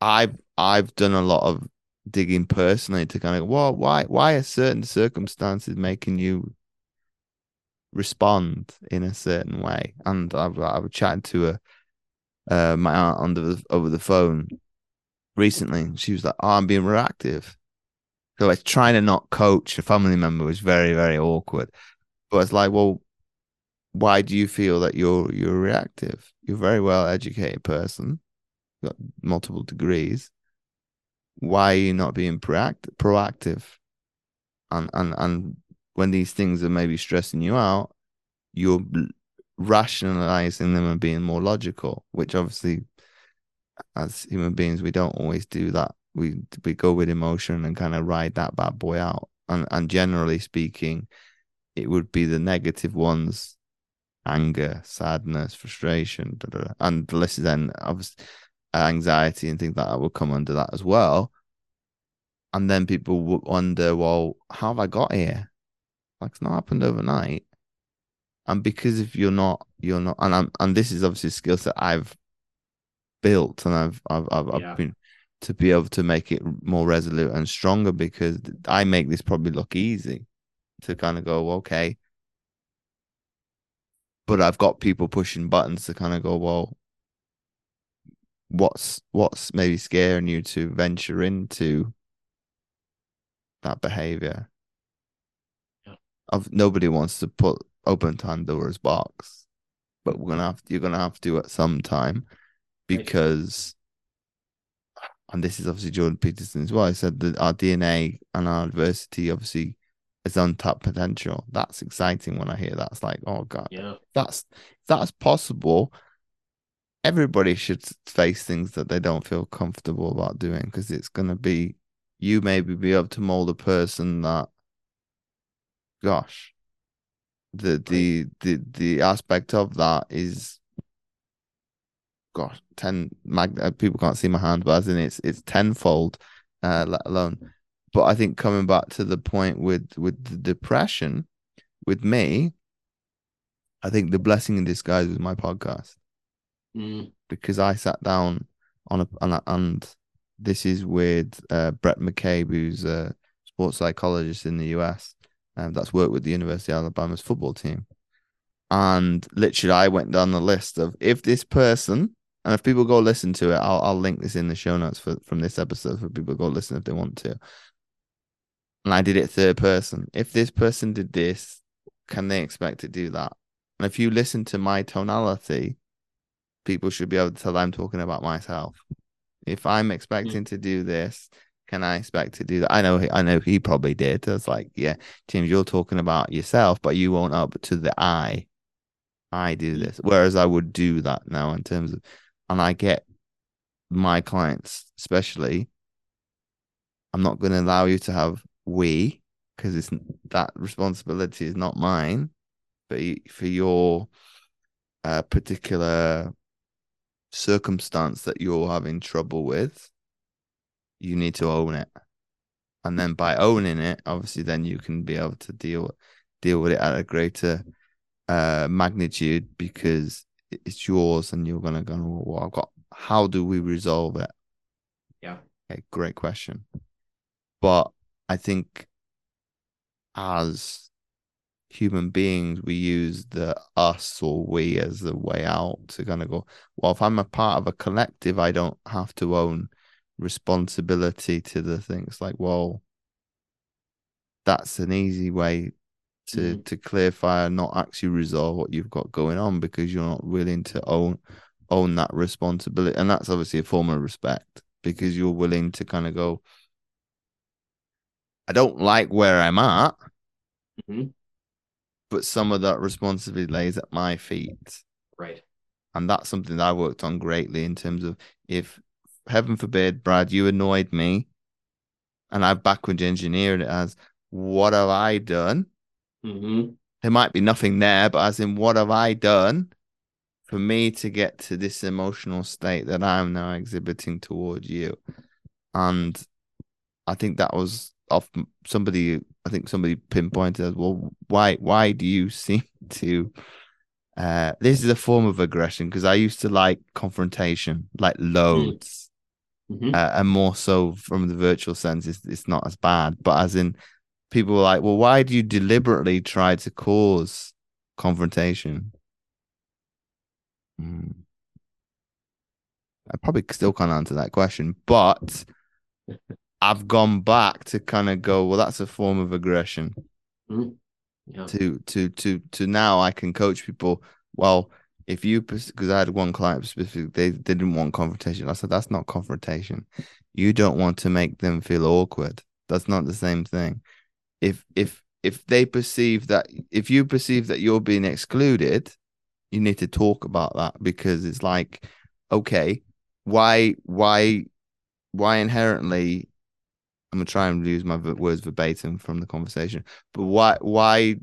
I've I've done a lot of digging personally to kind of well, why why are certain circumstances making you respond in a certain way? And I've I've chatted to a uh, my aunt on the over the phone recently. She was like, "Oh, I'm being reactive." So it's trying to not coach a family member was very very awkward. But it's like, well, why do you feel that you're you're reactive? You're a very well educated person, got multiple degrees. Why are you not being proact- proactive? And and and when these things are maybe stressing you out, you're rationalizing them and being more logical, which obviously, as human beings, we don't always do that. We we go with emotion and kind of ride that bad boy out. And and generally speaking, it would be the negative ones anger, sadness, frustration, da, da, da. and the list is then obviously uh, anxiety and things like that will come under that as well. And then people would wonder, well, how have I got here? Like it's not happened overnight. And because if you're not, you're not, and I'm, and this is obviously a skill set I've built, and I've, I've, I've, Yeah. I've been to be able to make it more resolute and stronger because I make this probably look easy to kind of go, okay, but I've got people pushing buttons to kind of go, well, what's what's maybe scaring you to venture into that behavior? Yeah. Of nobody wants to put open Pandora's box, but we're gonna have you're gonna have to at some time because, and this is obviously Jordan Peterson as well. I said that our DNA and our adversity obviously is untapped potential. That's exciting when I hear that. It's like, oh god, Yeah. that's that's possible. Everybody should face things that they don't feel comfortable about doing because it's gonna be you maybe be able to mold a person that gosh the the the the aspect of that is gosh 10 mag uh, people can't see my hand but as in it's it's tenfold uh let alone but i think coming back to the point with with the depression with me i think the blessing in disguise was my podcast Mm. because I sat down on a and, and this is with uh, Brett McCabe, who's a sports psychologist in the US, um, that's worked with the University of Alabama's football team. And literally, I went down the list of if this person, and if people go listen to it, I'll I'll link this in the show notes for from this episode for people to go listen if they want to. And I did it third person. If this person did this, can they expect to do that? And if you listen to my tonality, people should be able to tell I'm talking about myself. If I'm expecting mm. to do this, can I expect to do that? I know, he, I know he probably did. It's like, yeah, James, you're talking about yourself, but you won't up to the I. I do mm. this, whereas I would do that now in terms of, and I get my clients, especially. I'm not going to allow you to have we because it's that responsibility is not mine, but for your uh, particular circumstance that you're having trouble with, you need to own it. And then by owning it, obviously then you can be able to deal deal with it at a greater uh magnitude because it's yours and you're gonna go, well, I've got how do we resolve it? Yeah. Okay, great question. but I think as human beings, we use the us or we as the way out to kind of go, well, if I'm a part of a collective, I don't have to own responsibility to the things like, well, that's an easy way to mm-hmm. to clear fire, not actually resolve what you've got going on because you're not willing to own own that responsibility. And that's obviously a form of respect because you're willing to kind of go, I don't like where I'm at. Mm-hmm but some of that responsibility lays at my feet. Right. And that's something that I worked on greatly in terms of if heaven forbid, Brad, you annoyed me and I've backward engineered it as what have I done? Mm-hmm. There might be nothing there, but as in what have I done for me to get to this emotional state that I'm now exhibiting towards you? And I think that was off somebody I think somebody pinpointed as well why why do you seem to uh this is a form of aggression because I used to like confrontation like loads mm-hmm. uh, and more so from the virtual sense it's, it's not as bad but as in people were like well why do you deliberately try to cause confrontation hmm. I probably still can't answer that question but I've gone back to kind of go, well, that's a form of aggression. Mm-hmm. Yeah. To to to to now, I can coach people. Well, if you because I had one client specifically, they, they didn't want confrontation. I said that's not confrontation. You don't want to make them feel awkward. That's not the same thing. If if if they perceive that if you perceive that you're being excluded, you need to talk about that because it's like, okay, why why why inherently I'm gonna try and use my words verbatim from the conversation. But why why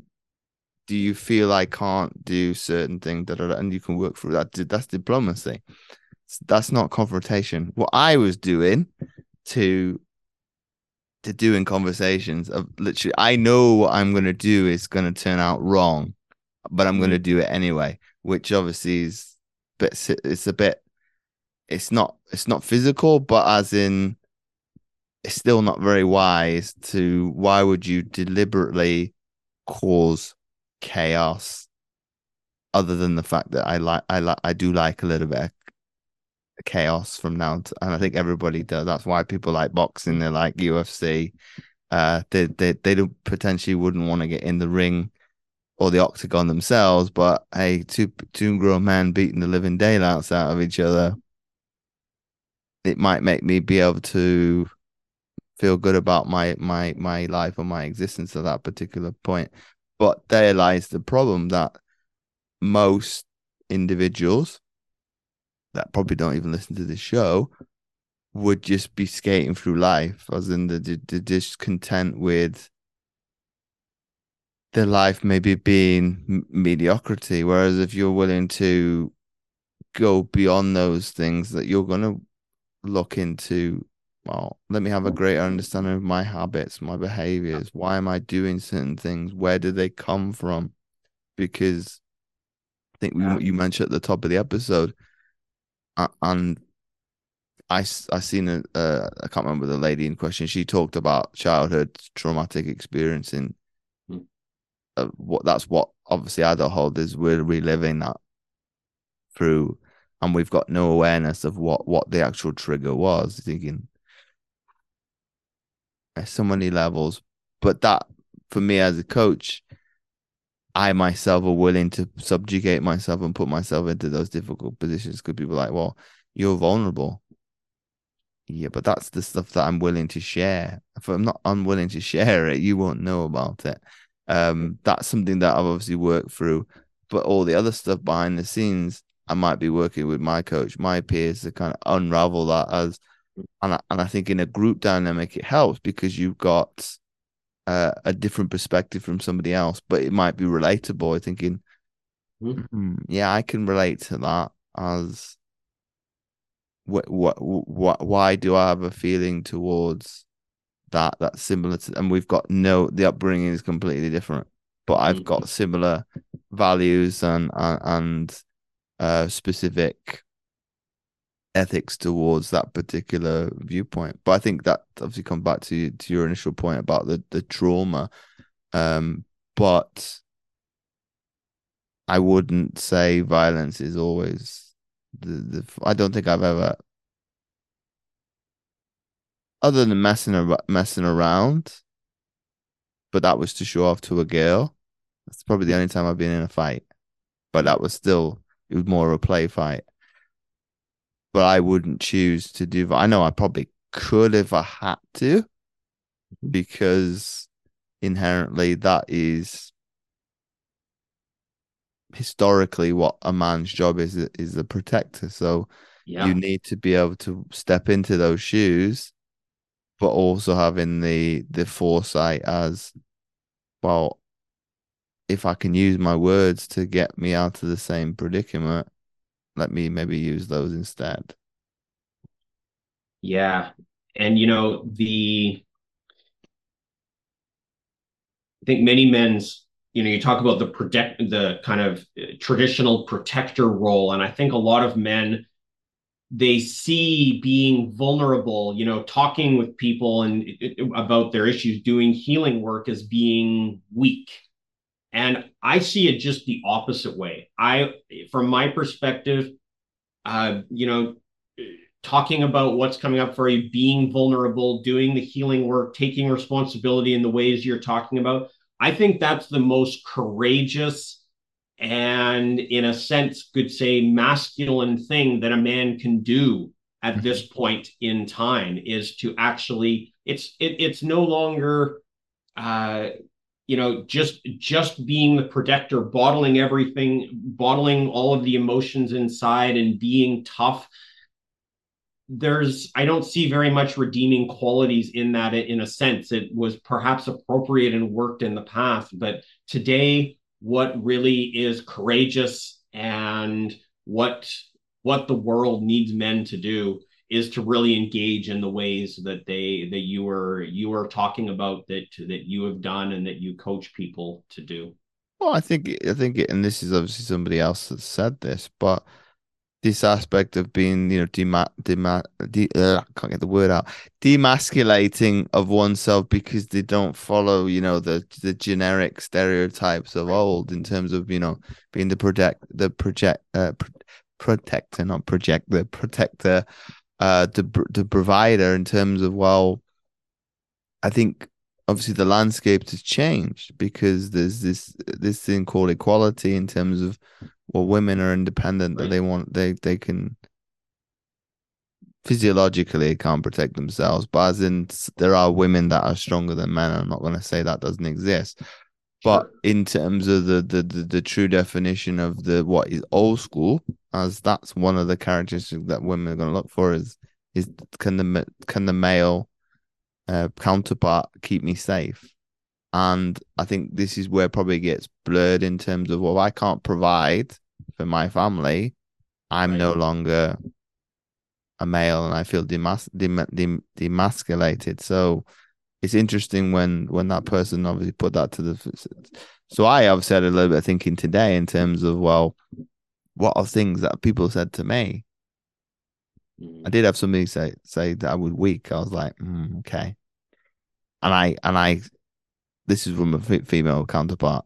do you feel I can't do certain things that are and you can work through that? That's diplomacy. That's not confrontation. What I was doing to to do in conversations of literally I know what I'm gonna do is gonna turn out wrong, but I'm gonna mm. do it anyway, which obviously is bit it's a bit it's not it's not physical, but as in it's still not very wise to why would you deliberately cause chaos other than the fact that I like I like I do like a little bit of chaos from now to, and I think everybody does. That's why people like boxing, they like UFC. Uh they they they don't potentially wouldn't want to get in the ring or the octagon themselves, but hey, two two grown men beating the living daylights out of each other. It might make me be able to feel good about my my my life or my existence at that particular point. But there lies the problem that most individuals that probably don't even listen to this show would just be skating through life, as in the, the, discontent with their life maybe being mediocrity. Whereas if you're willing to go beyond those things, that you're going to look into well, let me have a greater understanding of my habits, my behaviors. Why am I doing certain things? Where do they come from? Because I think we, yeah. you mentioned at the top of the episode, and I I seen a uh, I can't remember the lady in question. She talked about childhood traumatic experiencing. Hmm. Uh, what that's what obviously adulthood is. We're reliving that through, and we've got no awareness of what what the actual trigger was. Thinking at so many levels. But that for me as a coach, I myself are willing to subjugate myself and put myself into those difficult positions because people are like, well, you're vulnerable. Yeah, but that's the stuff that I'm willing to share. If I'm not unwilling to share it, you won't know about it. Um, that's something that I've obviously worked through. But all the other stuff behind the scenes, I might be working with my coach, my peers to kind of unravel that as and I, and I think in a group dynamic it helps because you've got uh, a different perspective from somebody else, but it might be relatable. Thinking, mm-hmm. yeah, I can relate to that. As what what what why do I have a feeling towards that that's similar to, and we've got no the upbringing is completely different, but I've mm-hmm. got similar values and and, and uh, specific ethics towards that particular viewpoint. But I think that obviously comes back to to your initial point about the the trauma. Um, but I wouldn't say violence is always the, the I don't think I've ever other than messing messing around, but that was to show off to a girl. That's probably the only time I've been in a fight. But that was still it was more of a play fight. But I wouldn't choose to do that. I know I probably could if I had to, mm-hmm. because inherently that is historically what a man's job is is the protector. So yeah. you need to be able to step into those shoes, but also having the the foresight as well. If I can use my words to get me out of the same predicament, let me maybe use those instead. Yeah. And you know, the I think many men's, you know, you talk about the protect the kind of uh, traditional protector role. And I think a lot of men they see being vulnerable, you know, talking with people and about their issues, doing healing work as being weak. And I see it just the opposite way. I, from my perspective, uh, you know, talking about what's coming up for you, being vulnerable, doing the healing work, taking responsibility in the ways you're talking about. I think that's the most courageous and, in a sense, could say masculine thing that a man can do at mm-hmm. this point in time is to actually it's it, it's no longer uh you know just just being the protector bottling everything bottling all of the emotions inside and being tough there's I don't see very much redeeming qualities in that in a sense. It was perhaps appropriate and worked in the past, but today what really is courageous and what what the world needs men to do is to really engage in the ways that they that you were you were talking about that that you have done and that you coach people to do. Well, I think I think, and this is obviously somebody else that said this, but this aspect of being, you know, dema, dema, de, uh, I can't get the word out, demasculating of oneself because they don't follow, you know, the the generic stereotypes of old in terms of, you know, being the project, the project, uh, pro- protector, not project, the protector, uh, the the provider in terms of well, I think obviously the landscape has changed because there's this this thing called equality in terms of well, women are independent right. that they want they they can physiologically can't protect themselves, but as in there are women that are stronger than men. I'm not going to say that doesn't exist, but in terms of the, the the the true definition of the what is old school, as that's one of the characteristics that women are going to look for is is can the can the male uh, counterpart keep me safe? And I think this is where probably gets blurred in terms of well, I can't provide for my family, I'm right. no longer a male and I feel demas- dem- dem- demasculated. So it's interesting when when that person obviously put that to the. So I have said a little bit of thinking today in terms of well, what are things that people said to me. I mm. did have somebody say say that I was weak. I was like, mm, okay, and I and I, this is from a female counterpart.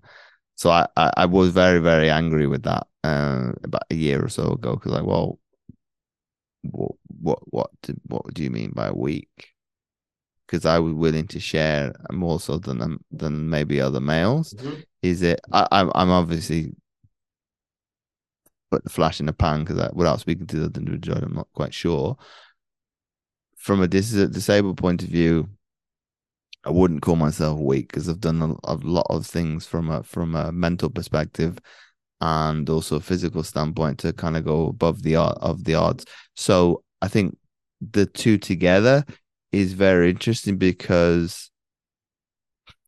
So I, I, I was very very angry with that uh, about a year or so ago because like, well, what what what do, what do you mean by weak? Because I was willing to share more so than than maybe other males. Mm-hmm. Is it? I, I'm I'm obviously put the flash in the pan because without speaking to the individual, I'm not quite sure. From a dis- disabled point of view, I wouldn't call myself weak because I've done a, a, lot of things from a from a mental perspective and also a physical standpoint to kind of go above the of the odds. So I think the two together is very interesting because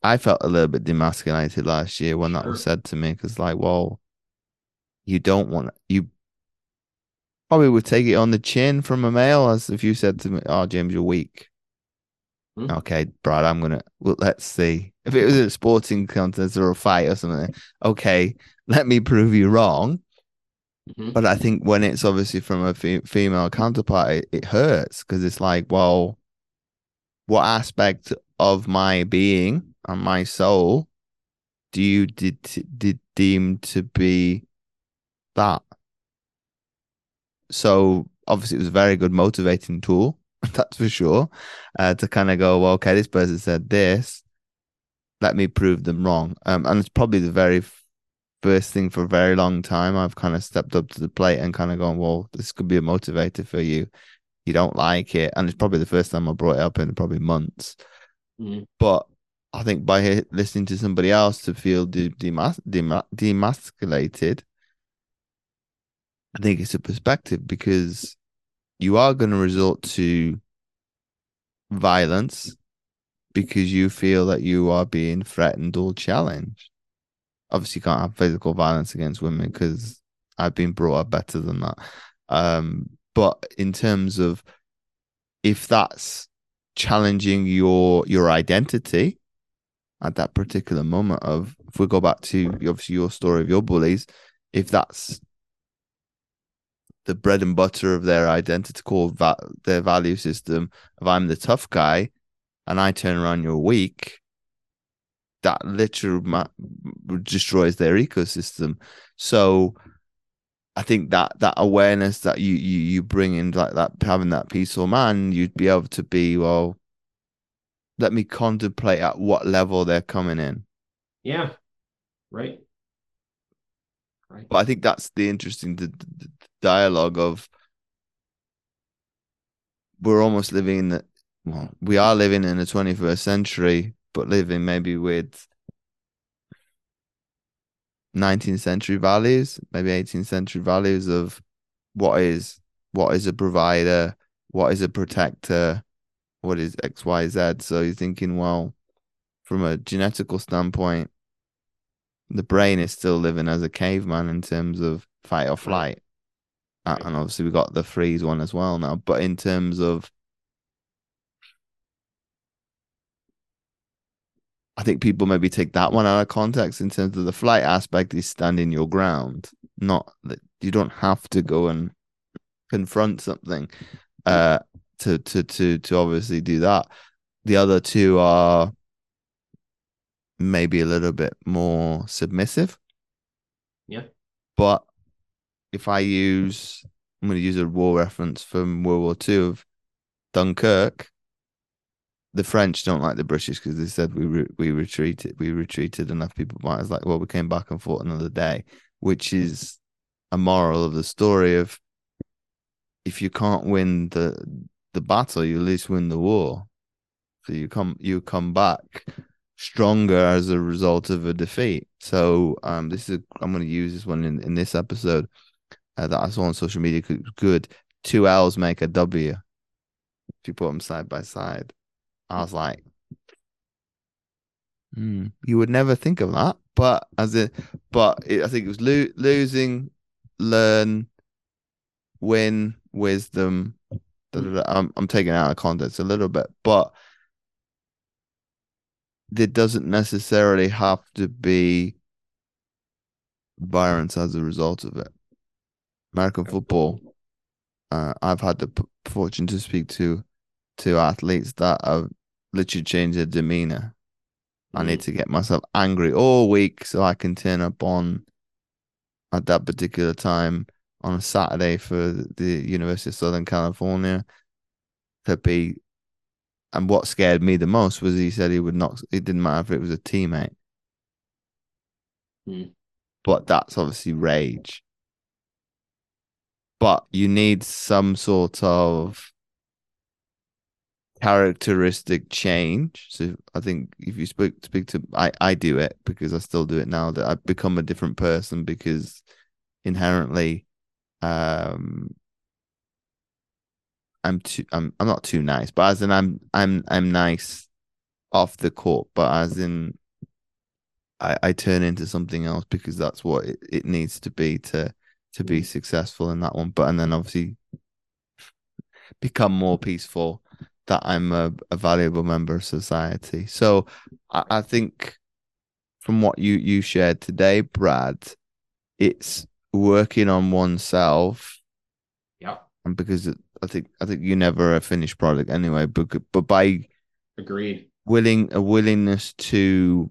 I felt a little bit demasculated last year when that was said to me because like, well, you don't want you probably would take it on the chin from a male as if you said to me, "Oh, James, you're weak." Hmm. Okay, Brad, I'm gonna. Well, let's see if it was a sporting contest or a fight or something. Okay, let me prove you wrong. Mm-hmm. But I think when it's obviously from a fe- female counterpart, it, it hurts because it's like, well, what aspect of my being and my soul do you did, did deem to be that? So obviously, it was a very good motivating tool, that's for sure, uh, to kind of go, well, okay, this person said this, let me prove them wrong. Um, and it's probably the very first thing for a very long time. I've kind of stepped up to the plate and kind of gone, well, this could be a motivator for you. You don't like it, and it's probably the first time I brought it up in probably months. Mm. But I think by listening to somebody else to feel de- demas- dem- demasculated, I think it's a perspective because you are going to resort to violence because you feel that you are being threatened or challenged. Obviously, you can't have physical violence against women because I've been brought up better than that. Um, but in terms of if that's challenging your your identity at that particular moment of if we go back to obviously your story of your bullies, if that's the bread and butter of their identity, core va- their value system of I'm the tough guy, and I turn around you're weak, that literally ma- destroys their ecosystem. So I think that that awareness that you you you bring in like that having that peaceful man, you'd be able to be well. Let me contemplate at what level they're coming in. Yeah, right. Right. But I think that's the interesting the, the dialogue of we're almost living in the well, we are living in the 21st century, but living maybe with 19th century values, maybe 18th century values of what is what is a provider, what is a protector, what is X, Y, Z. So you're thinking, well, from a genetical standpoint, the brain is still living as a caveman in terms of fight or flight. Right. And obviously we got the freeze one as well now. But in terms of I think people maybe take that one out of context in terms of the flight aspect is standing your ground, not that you don't have to go and confront something uh to to to to obviously do that. The other two are maybe a little bit more submissive. Yeah. But if I use I'm going to use a war reference from World War II of Dunkirk, the French don't like the British because they said we re- we retreated, we retreated enough people. But it's like, well, we came back and fought another day, which is a moral of the story of if you can't win the the battle, you at least win the war. So you come you come back stronger as a result of a defeat. So um, this is I'm going to use this one in in this episode uh, that I saw on social media. Good, two L's make a W. If you put them side by side. I was like, hmm, you would never think of that. But as it, but it, I think it was lo- losing, learn, win, wisdom. Da, da, da. I'm I'm taking out of context a little bit, but there doesn't necessarily have to be violence as a result of it. American football. Uh, I've had the p- fortune to speak to to athletes that have literally changed their demeanor. I need mm. to get myself angry all week so I can turn up on at that particular time on a Saturday for the University of Southern California to be. And what scared me the most was he said he would not. It didn't matter if it was a teammate. Mm. But that's obviously rage. But you need some sort of characteristic change. So I think if you speak speak to I I do it because I still do it now that I've become a different person because inherently um I'm too I'm I'm not too nice, but as in I'm I'm I'm nice off the court, but as in I, I turn into something else because that's what it, it needs to be to to be successful in that one. But and then obviously become more peaceful that I'm a, a valuable member of society. So I, I think from what you you shared today, Brad, it's working on oneself Yeah, and because it, I think I think you're never a finished product anyway. But but by agreed. willing a willingness to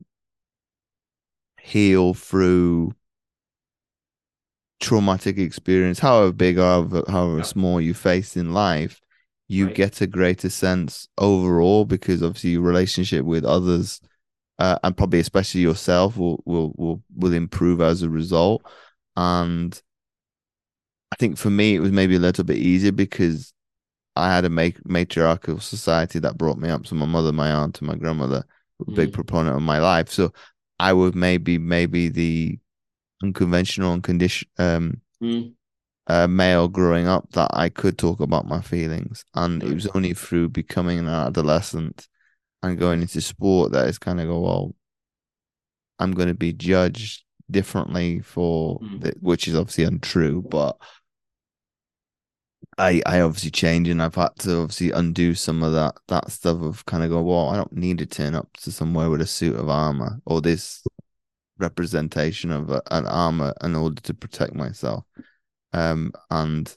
heal through traumatic experience, however big or however, however Yeah. small you face in life, you Right. get a greater sense overall because obviously your relationship with others uh, and probably especially yourself will will will will improve as a result. And I think for me it was maybe a little bit easier because I had a ma- matriarchal society that brought me up. So my mother, my aunt, and my grandmother were a big Mm. proponent of my life. So I was maybe maybe the unconventional and condition um Mm. uh, male growing up that I could talk about my feelings, and it was only through becoming an adolescent and going into sport that it's kind of go well. I'm going to be judged differently for Mm. the, which is obviously untrue, but I I obviously change and I've had to obviously undo some of that that stuff of kind of go well I don't need to turn up to somewhere with a suit of armor or this representation of a, an armor in order to protect myself. Um and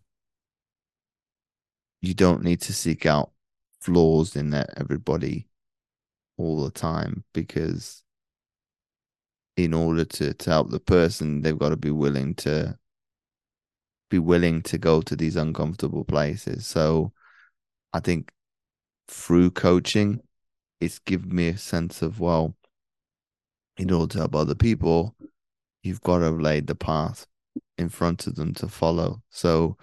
you don't need to seek out flaws in everybody all the time because in order to, to help the person they've got to be willing to be willing to go to these uncomfortable places so i think through coaching it's given me a sense of well in order to help other people you've got to have laid the path in front of them to follow so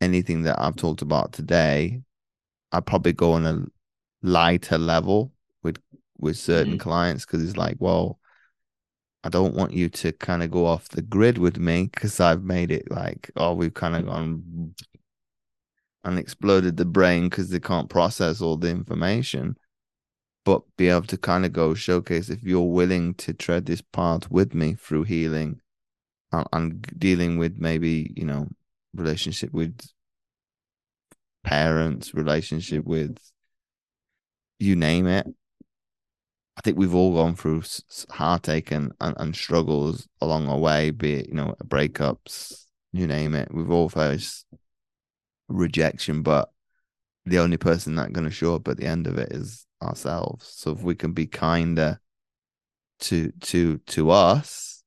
anything that i've talked about today i probably go on a lighter level with with certain Mhm. clients because it's like well I don't want you to kind of go off the grid with me because I've made it like, oh, we've kind of mm. gone and exploded the brain because they can't process all the information. But be able to kind of go showcase if you're willing to tread this path with me through healing and, and dealing with maybe, you know, relationship with parents, relationship with you name it. I think we've all gone through heartache and, and, and struggles along our way, be it, you know, breakups, you name it. We've all faced rejection, but the only person that's going to show up at the end of it is ourselves. So if we can be kinder to to to us,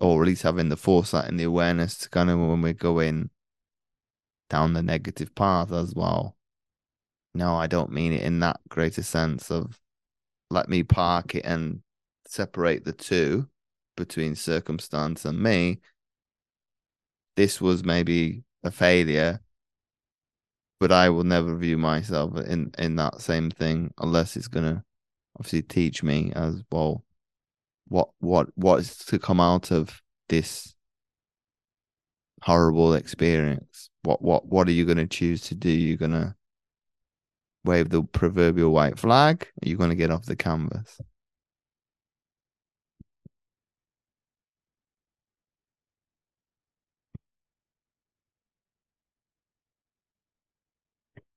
or at least having the foresight and the awareness to kind of when we're going down the negative path as well. No, I don't mean it in that greater sense of let me park it and separate the two between circumstance and me. This was maybe a failure, but I will never view myself in in that same thing unless it's gonna obviously teach me as well what what what is to come out of this horrible experience. What what what are you gonna choose to do? You're gonna wave the proverbial white flag? Are you gonna get off the canvas?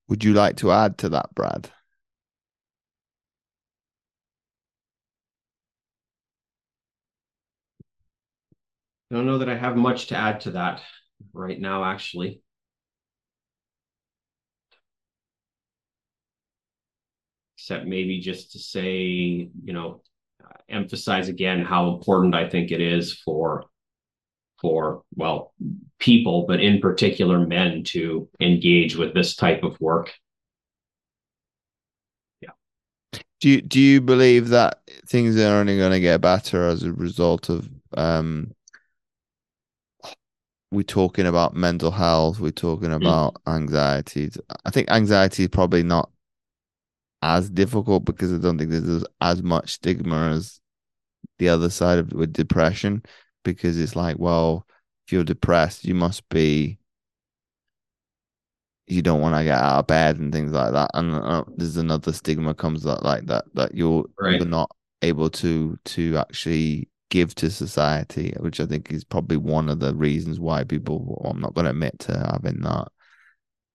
Would you like to add to that, Brad? I don't know that I have much to add to that right now, actually. Except maybe just to say, you know, emphasize again how important I think it is for for well people but in particular men to engage with this type of work Yeah. Do you do you believe that things are only going to get better as a result of um we're talking about mental health, we're talking about anxiety. I think anxiety is probably not as difficult because I don't think there's as much stigma as the other side of with depression because it's like, well, if you're depressed, you must be you don't want to get out of bed and things like that. And uh, there's another stigma comes that like that that you're Right. you're not able to to actually give to society, which I think is probably one of the reasons why people. Well, I'm not going to admit to having that.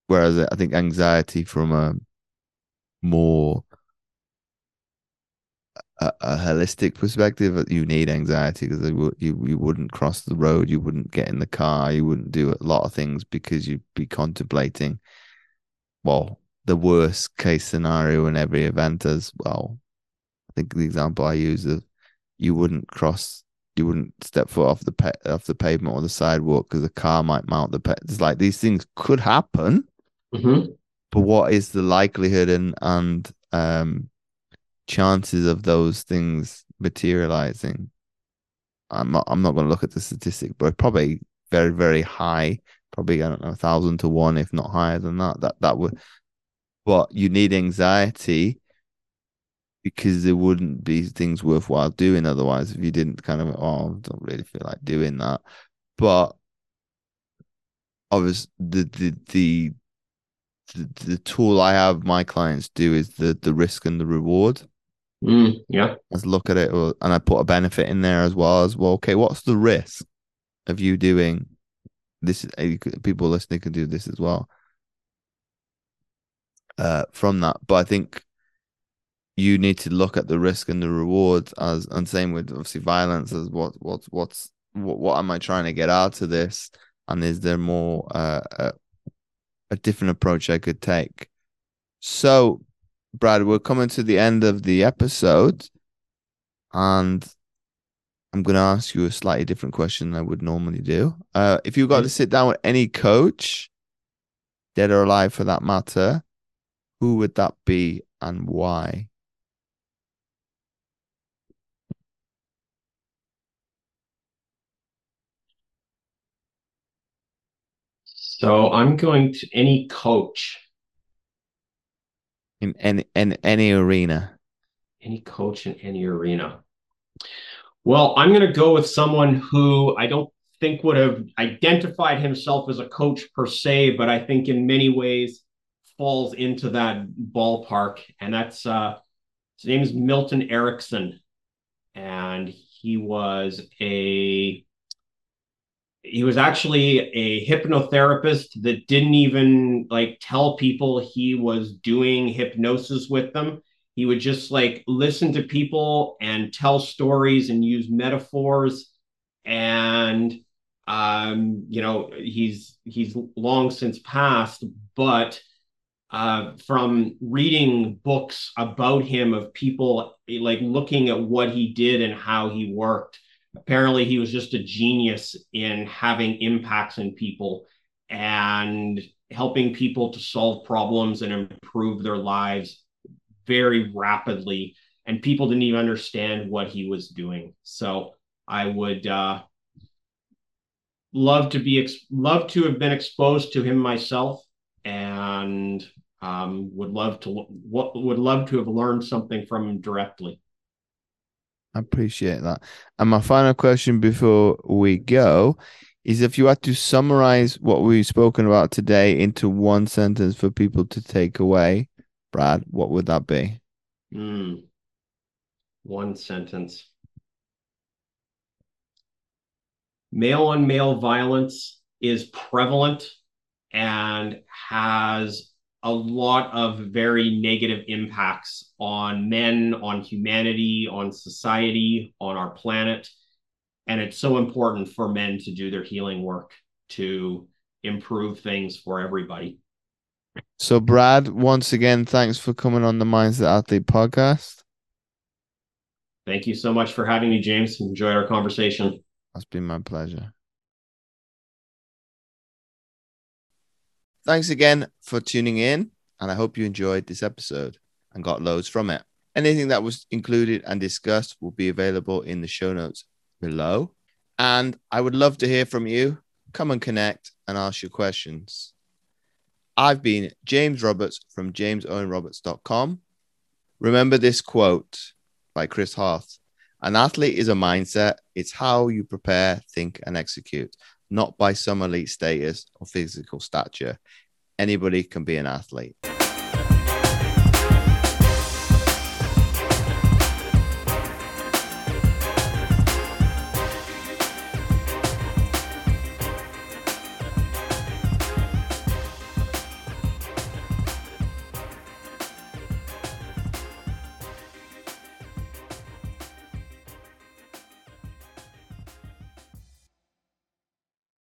Whereas I think anxiety from a more a, a holistic perspective, you need anxiety because you you wouldn't cross the road, you wouldn't get in the car, you wouldn't do a lot of things because you'd be contemplating, well, the worst case scenario in every event as well. I think the example I use is you wouldn't cross, you wouldn't step foot off the off the pavement or the sidewalk because a car might mount the pet. It's like these things could happen, mm-hmm. But what is the likelihood and and um chances of those things materializing? I'm not i'm not going to look at the statistic but probably very very high. Probably i don't know a thousand to one if not higher than that. That that would but you need anxiety because there wouldn't be things worthwhile doing otherwise if you didn't kind of oh I don't really feel like doing that. But obviously the the the the, the tool I have my clients do is the the risk and the reward Mm, yeah. Let's look at it, and I put a benefit in there as well as well. Okay, what's the risk of you doing this? People listening can do this as well. Uh, from that, but I think you need to look at the risk and the reward as, and same with obviously violence as what what what's what what am I trying to get out of this, and is there more uh, a, a different approach I could take? So Brad, we're coming to the end of the episode, and I'm going to ask you a slightly different question than I would normally do. Uh, if you got to sit down with any coach, dead or alive for that matter, who would that be and why? So I'm going to any coach in any in any arena? Any coach in any arena. Well, I'm going to go with someone who I don't think would have identified himself as a coach per se, but I think in many ways falls into that ballpark, and that's uh, his name is Milton Erickson, and he was a he was actually a hypnotherapist that didn't even like tell people he was doing hypnosis with them. He would just like listen to people and tell stories and use metaphors. And um you know he's he's long since passed but uh from reading books about him of people like looking at what he did and how he worked apparently he was just a genius in having impacts in people and helping people to solve problems and improve their lives very rapidly. And people didn't even understand what he was doing. So i would uh, love to be ex- love to have been exposed to him myself and um, would love to would love to have learned something from him directly I appreciate that. And my final question before we go is if you had to summarize what we've spoken about today into one sentence for people to take away, Brad, what would that be? Mm. One sentence. Male on male violence is prevalent and has a lot of very negative impacts on men, on humanity, on society, on our planet. And it's so important for men to do their healing work to improve things for everybody. So, Brad, once again, thanks for coming on the Mindset Athlete podcast. Thank you so much for having me, James. Enjoy our conversation. It's been my pleasure. Thanks again for tuning in, and I hope you enjoyed this episode and got loads from it. Anything that was included and discussed will be available in the show notes below. And I would love to hear from you. Come and connect and ask your questions. I've been James Roberts from jamesowenroberts.com. Remember this quote by Chris Harth An athlete is a mindset, it's how you prepare, think, and execute not by some elite status or physical stature. Anybody can be an athlete.